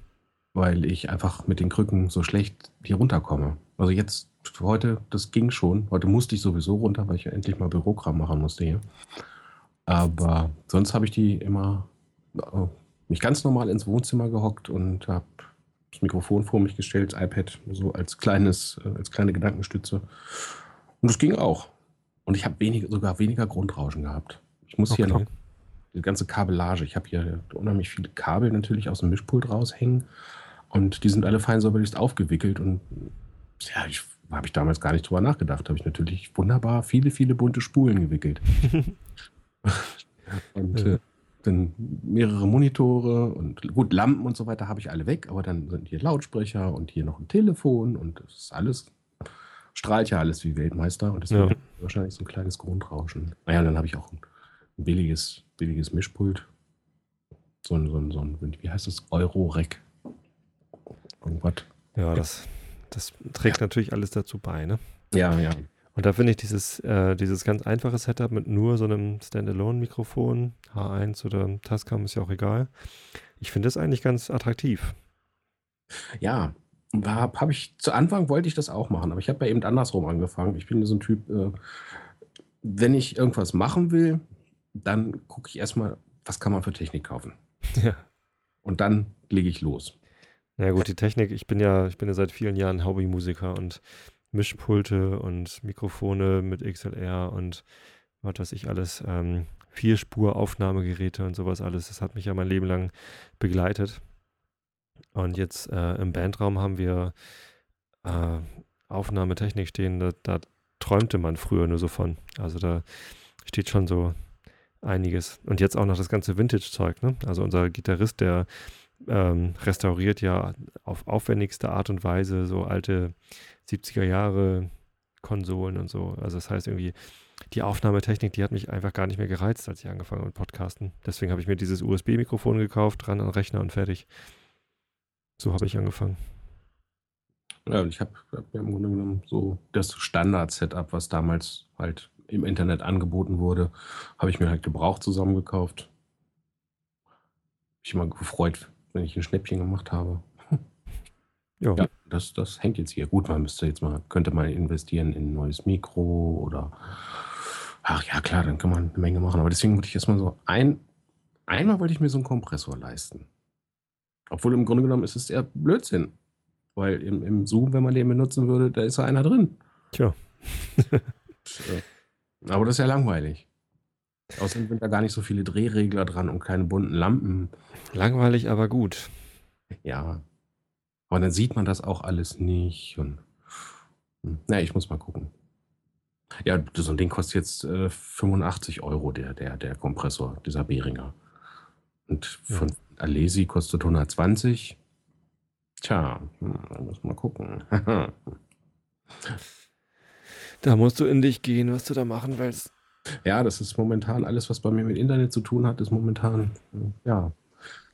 weil ich einfach mit den Krücken so schlecht hier runterkomme. Also jetzt, heute, das ging schon. Heute musste ich sowieso runter, weil ich ja endlich mal Bürokram machen musste hier. Aber sonst habe ich die immer äh, mich ganz normal ins Wohnzimmer gehockt und habe das Mikrofon vor mich gestellt, das iPad so als kleines, äh, als kleine Gedankenstütze. Und das ging auch. Und ich habe weniger, sogar weniger Grundrauschen gehabt. Ich muss okay. hier noch die ganze Kabellage. Ich habe hier unheimlich viele Kabel natürlich aus dem Mischpult raushängen. Und die sind alle fein säuberlich aufgewickelt. Und ja, ich habe ich damals gar nicht drüber nachgedacht. Habe ich natürlich wunderbar viele, viele bunte Spulen gewickelt. und äh, dann mehrere Monitore und gut, Lampen und so weiter habe ich alle weg, aber dann sind hier Lautsprecher und hier noch ein Telefon und das ist alles, strahlt ja alles wie Weltmeister und das ja. wahrscheinlich so ein kleines Grundrauschen. Naja, dann habe ich auch ein billiges, billiges Mischpult. So ein, so ein, so ein wie heißt das? Euro-Rec.
Irgendwas. Ja, das, das trägt ja. natürlich alles dazu bei, ne?
Ja, ja.
Und da finde ich dieses, äh, dieses ganz einfache Setup mit nur so einem Standalone-Mikrofon, H1 oder Tascam ist ja auch egal. Ich finde das eigentlich ganz attraktiv.
Ja, habe hab ich zu Anfang wollte ich das auch machen, aber ich habe ja eben andersrum angefangen. Ich bin so ein Typ, äh, wenn ich irgendwas machen will, dann gucke ich erstmal, was kann man für Technik kaufen. Ja. Und dann lege ich los.
Na ja, gut, die Technik, ich bin ja, ich bin ja seit vielen Jahren Hobbymusiker und Mischpulte und Mikrofone mit XLR und was weiß ich alles, ähm, Vierspur-Aufnahmegeräte und sowas alles. Das hat mich ja mein Leben lang begleitet. Und jetzt äh, im Bandraum haben wir äh, Aufnahmetechnik stehen, da, da, träumte man früher nur so von. Also da steht schon so einiges. Und jetzt auch noch das ganze Vintage-Zeug. Ne? Also unser Gitarrist, der ähm, restauriert ja auf aufwendigste Art und Weise so alte 70er Jahre Konsolen und so. Also das heißt irgendwie, die Aufnahmetechnik, die hat mich einfach gar nicht mehr gereizt, als ich angefangen habe mit Podcasten. Deswegen habe ich mir dieses USB-Mikrofon gekauft, dran an Rechner und fertig. So habe ich angefangen.
Ja, ich habe hab im Grunde genommen so das Standard-Setup, was damals halt im Internet angeboten wurde, habe ich mir halt gebraucht zusammengekauft. Ich immer gefreut, wenn ich ein Schnäppchen gemacht habe. Ja. ja, das, das hängt jetzt hier. Gut, man müsste jetzt mal, könnte mal investieren in ein neues Mikro oder Ach ja, klar, dann kann man eine Menge machen. Aber deswegen wollte ich erstmal so ein, einmal wollte ich mir so einen Kompressor leisten. Obwohl im Grunde genommen ist es eher Blödsinn. Weil im, im Zoom, wenn man den benutzen würde, da ist ja einer drin.
Tja.
Aber das ist ja langweilig. Außerdem sind da gar nicht so viele Drehregler dran und keine bunten Lampen.
Langweilig, aber gut.
Ja. Aber dann sieht man das auch alles nicht. Und, hm, na, ich muss mal gucken. Ja, so ein Ding kostet jetzt äh, 85 Euro, der, der, der Kompressor, dieser Behringer. Und von Alesi kostet 120. Tja, hm, da muss man gucken.
Da musst du in dich gehen, was du da machen willst.
Ja, das ist momentan alles, was bei mir mit Internet zu tun hat, ist momentan, ja.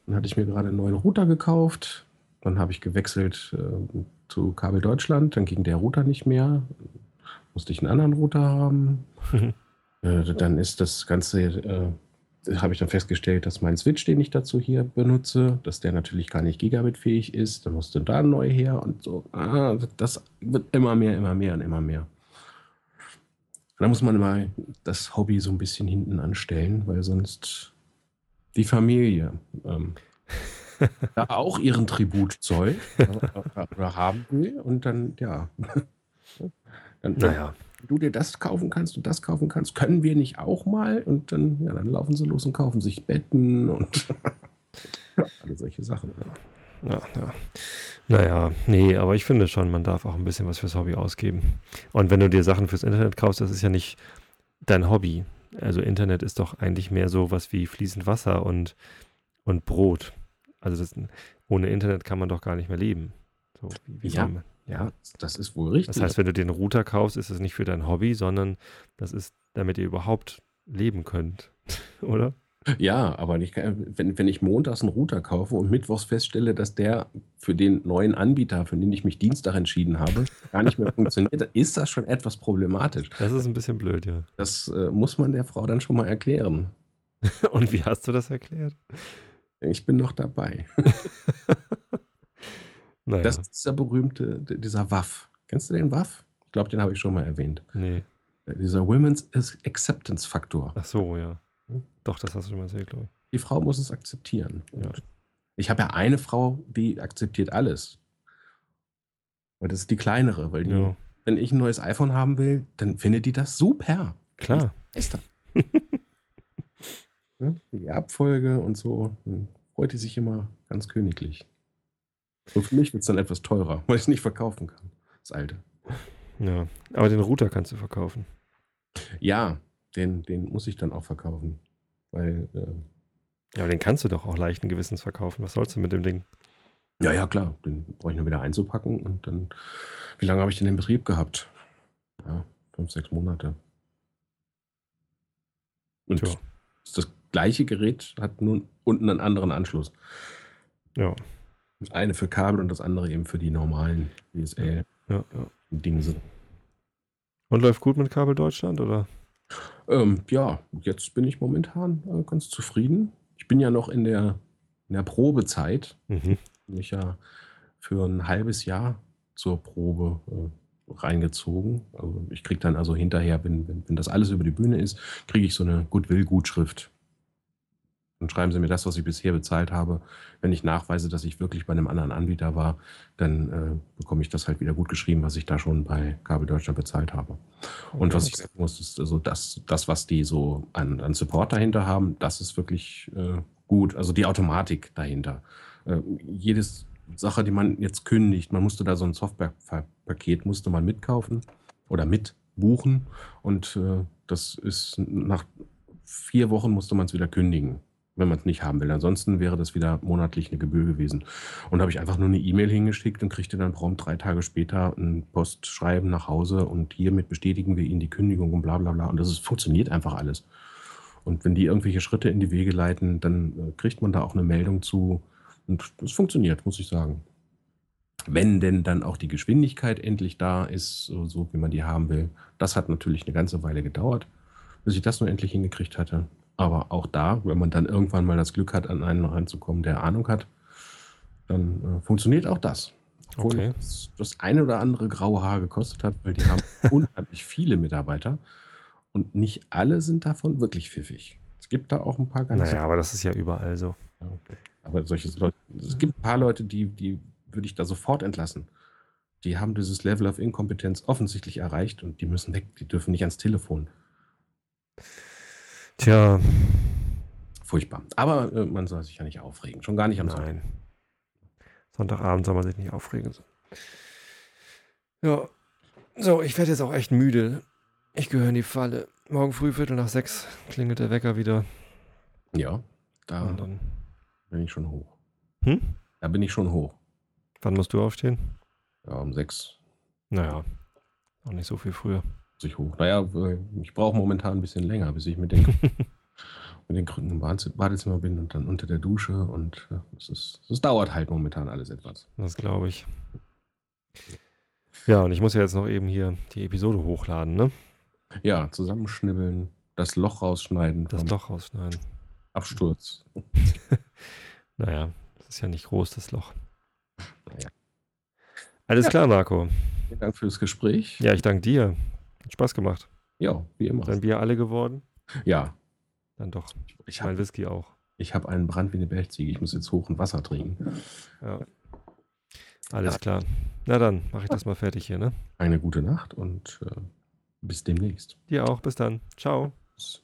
Dann hatte ich mir gerade einen neuen Router gekauft. Dann habe ich gewechselt äh, zu Kabel Deutschland. Dann ging der Router nicht mehr. Musste ich einen anderen Router haben. äh, dann ist das Ganze, äh, habe ich dann festgestellt, dass mein Switch, den ich dazu hier benutze, dass der natürlich gar nicht gigabitfähig ist. Dann musste da neu her und so. Ah, das wird immer mehr, immer mehr und immer mehr. Da muss man immer das Hobby so ein bisschen hinten anstellen, weil sonst die Familie ähm, da auch ihren Tribut zollt oder, haben will und dann, ja. dann, naja. Du dir das kaufen kannst und das kaufen kannst, können wir nicht auch mal? Und dann, ja, dann laufen sie los und kaufen sich Betten und alle solche Sachen.
Ja, ja. Naja, nee, aber ich finde schon, man darf auch ein bisschen was fürs Hobby ausgeben. Und wenn du dir Sachen fürs Internet kaufst, das ist ja nicht dein Hobby. Also Internet ist doch eigentlich mehr so was wie fließend Wasser und, und Brot. Also das, ohne Internet kann man doch gar nicht mehr leben. So,
wie, wie ja, ja, das ist wohl richtig.
Das heißt, wenn du den Router kaufst, ist es nicht für dein Hobby, sondern das ist, damit ihr überhaupt leben könnt, oder?
Ja, aber nicht, wenn, wenn ich montags einen Router kaufe und mittwochs feststelle, dass der für den neuen Anbieter, für den ich mich Dienstag entschieden habe, gar nicht mehr funktioniert, ist das schon etwas problematisch.
Das ist ein bisschen blöd, ja.
Das äh, muss man der Frau dann schon mal erklären.
und wie hast du das erklärt?
Ich bin noch dabei. naja. Das ist dieser berühmte, dieser Waff. Kennst du den Waff? Ich glaube, den habe ich schon mal erwähnt.
Nee.
Dieser Women's Acceptance Faktor.
Ach so, ja. Doch, das hast du schon mal erzählt, glaube ich.
Die Frau muss es akzeptieren. Ja. Ich habe ja eine Frau, die akzeptiert alles. Aber das ist die kleinere, weil die, ja. wenn ich ein neues iPhone haben will, dann findet die das super.
Klar.
Ist das. die Abfolge und so, dann freut die sich immer ganz königlich. So für mich wird es dann etwas teurer, weil ich es nicht verkaufen kann. Das alte.
Ja, aber den Router kannst du verkaufen.
Ja, den, den muss ich dann auch verkaufen. Weil, äh,
ja, aber den kannst du doch auch leichten Gewissens verkaufen. Was sollst du mit dem Ding?
Ja, ja, klar. Den brauche ich nur wieder einzupacken und dann. Wie lange habe ich den in Betrieb gehabt? Ja, fünf, sechs Monate. Und Tja. das gleiche Gerät hat nun unten einen anderen Anschluss.
Ja.
Das eine für Kabel und das andere eben für die normalen DSL
ja, ja. Und läuft gut mit Kabel Deutschland, oder?
Ähm, ja, jetzt bin ich momentan äh, ganz zufrieden. Ich bin ja noch in der, in der Probezeit.
Mhm.
Bin ich ja für ein halbes Jahr zur Probe äh, reingezogen. Also ich kriege dann also hinterher, wenn, wenn, wenn das alles über die Bühne ist, kriege ich so eine Goodwill-Gutschrift dann schreiben Sie mir das, was ich bisher bezahlt habe. Wenn ich nachweise, dass ich wirklich bei einem anderen Anbieter war, dann äh, bekomme ich das halt wieder gut geschrieben, was ich da schon bei Kabel Deutschland bezahlt habe. Und okay. was ich sagen muss, ist also das, das was die so an, an Support dahinter haben, das ist wirklich äh, gut. Also die Automatik dahinter. Äh, jedes Sache, die man jetzt kündigt, man musste da so ein Softwarepaket musste man mitkaufen oder mitbuchen und äh, das ist nach vier Wochen musste man es wieder kündigen wenn man es nicht haben will. Ansonsten wäre das wieder monatlich eine Gebühr gewesen. Und habe ich einfach nur eine E-Mail hingeschickt und kriegte dann prompt drei Tage später ein Postschreiben nach Hause und hiermit bestätigen wir Ihnen die Kündigung und bla bla bla. Und das ist, funktioniert einfach alles. Und wenn die irgendwelche Schritte in die Wege leiten, dann äh, kriegt man da auch eine Meldung zu. Und das funktioniert, muss ich sagen. Wenn denn dann auch die Geschwindigkeit endlich da ist, so, so wie man die haben will. Das hat natürlich eine ganze Weile gedauert, bis ich das nur endlich hingekriegt hatte. Aber auch da, wenn man dann irgendwann mal das Glück hat, an einen reinzukommen, der Ahnung hat, dann äh, funktioniert auch das. Obwohl okay. das, das eine oder andere graue Haar gekostet hat, weil die haben unheimlich viele Mitarbeiter. Und nicht alle sind davon wirklich pfiffig. Es gibt da auch ein paar ganz.
Naja, aber das ist ja überall so.
Okay. Aber solche Leute, es gibt ein paar Leute, die, die würde ich da sofort entlassen. Die haben dieses Level of Inkompetenz offensichtlich erreicht und die müssen weg, die dürfen nicht ans Telefon.
Tja,
Furchtbar. Aber äh, man soll sich ja nicht aufregen. Schon gar nicht am Sonntag.
nein. Sonntagabend soll man sich nicht aufregen. Ja. So, ich werde jetzt auch echt müde. Ich gehöre in die Falle. Morgen früh, Viertel nach sechs, klingelt der Wecker wieder.
Ja, da
Und dann.
bin ich schon hoch.
Hm?
Da bin ich schon hoch.
Wann musst du aufstehen?
Ja, um sechs
Naja, auch nicht so viel früher.
Muss ich hoch. Naja, äh, ich brauche momentan ein bisschen länger, bis ich mit den, mit den Krücken im Badez- Badezimmer bin und dann unter der Dusche. Und äh, es, ist, es dauert halt momentan alles etwas.
Das glaube ich. Ja, und ich muss ja jetzt noch eben hier die Episode hochladen, ne?
Ja, zusammenschnibbeln, das Loch rausschneiden
Das Loch rausschneiden.
Absturz.
Naja, das ist ja nicht groß, das Loch.
Naja.
Alles
Ja.
klar, Marco.
Vielen Dank fürs Gespräch.
Ja, ich danke dir. Hat Spaß gemacht.
Ja, wie immer.
Dein Bier alle geworden?
Ja,
Dann doch.
ich
Mein
habe
Whisky auch.
ich hab einen Brand wie eine Bergziege. Ich muss jetzt hoch und Wasser trinken.
Ja. Alles klar. Na dann, mache ich das mal fertig hier, ne?
Eine gute Nacht und äh, bis demnächst.
Dir auch. Bis dann. Ciao.
Tschüss.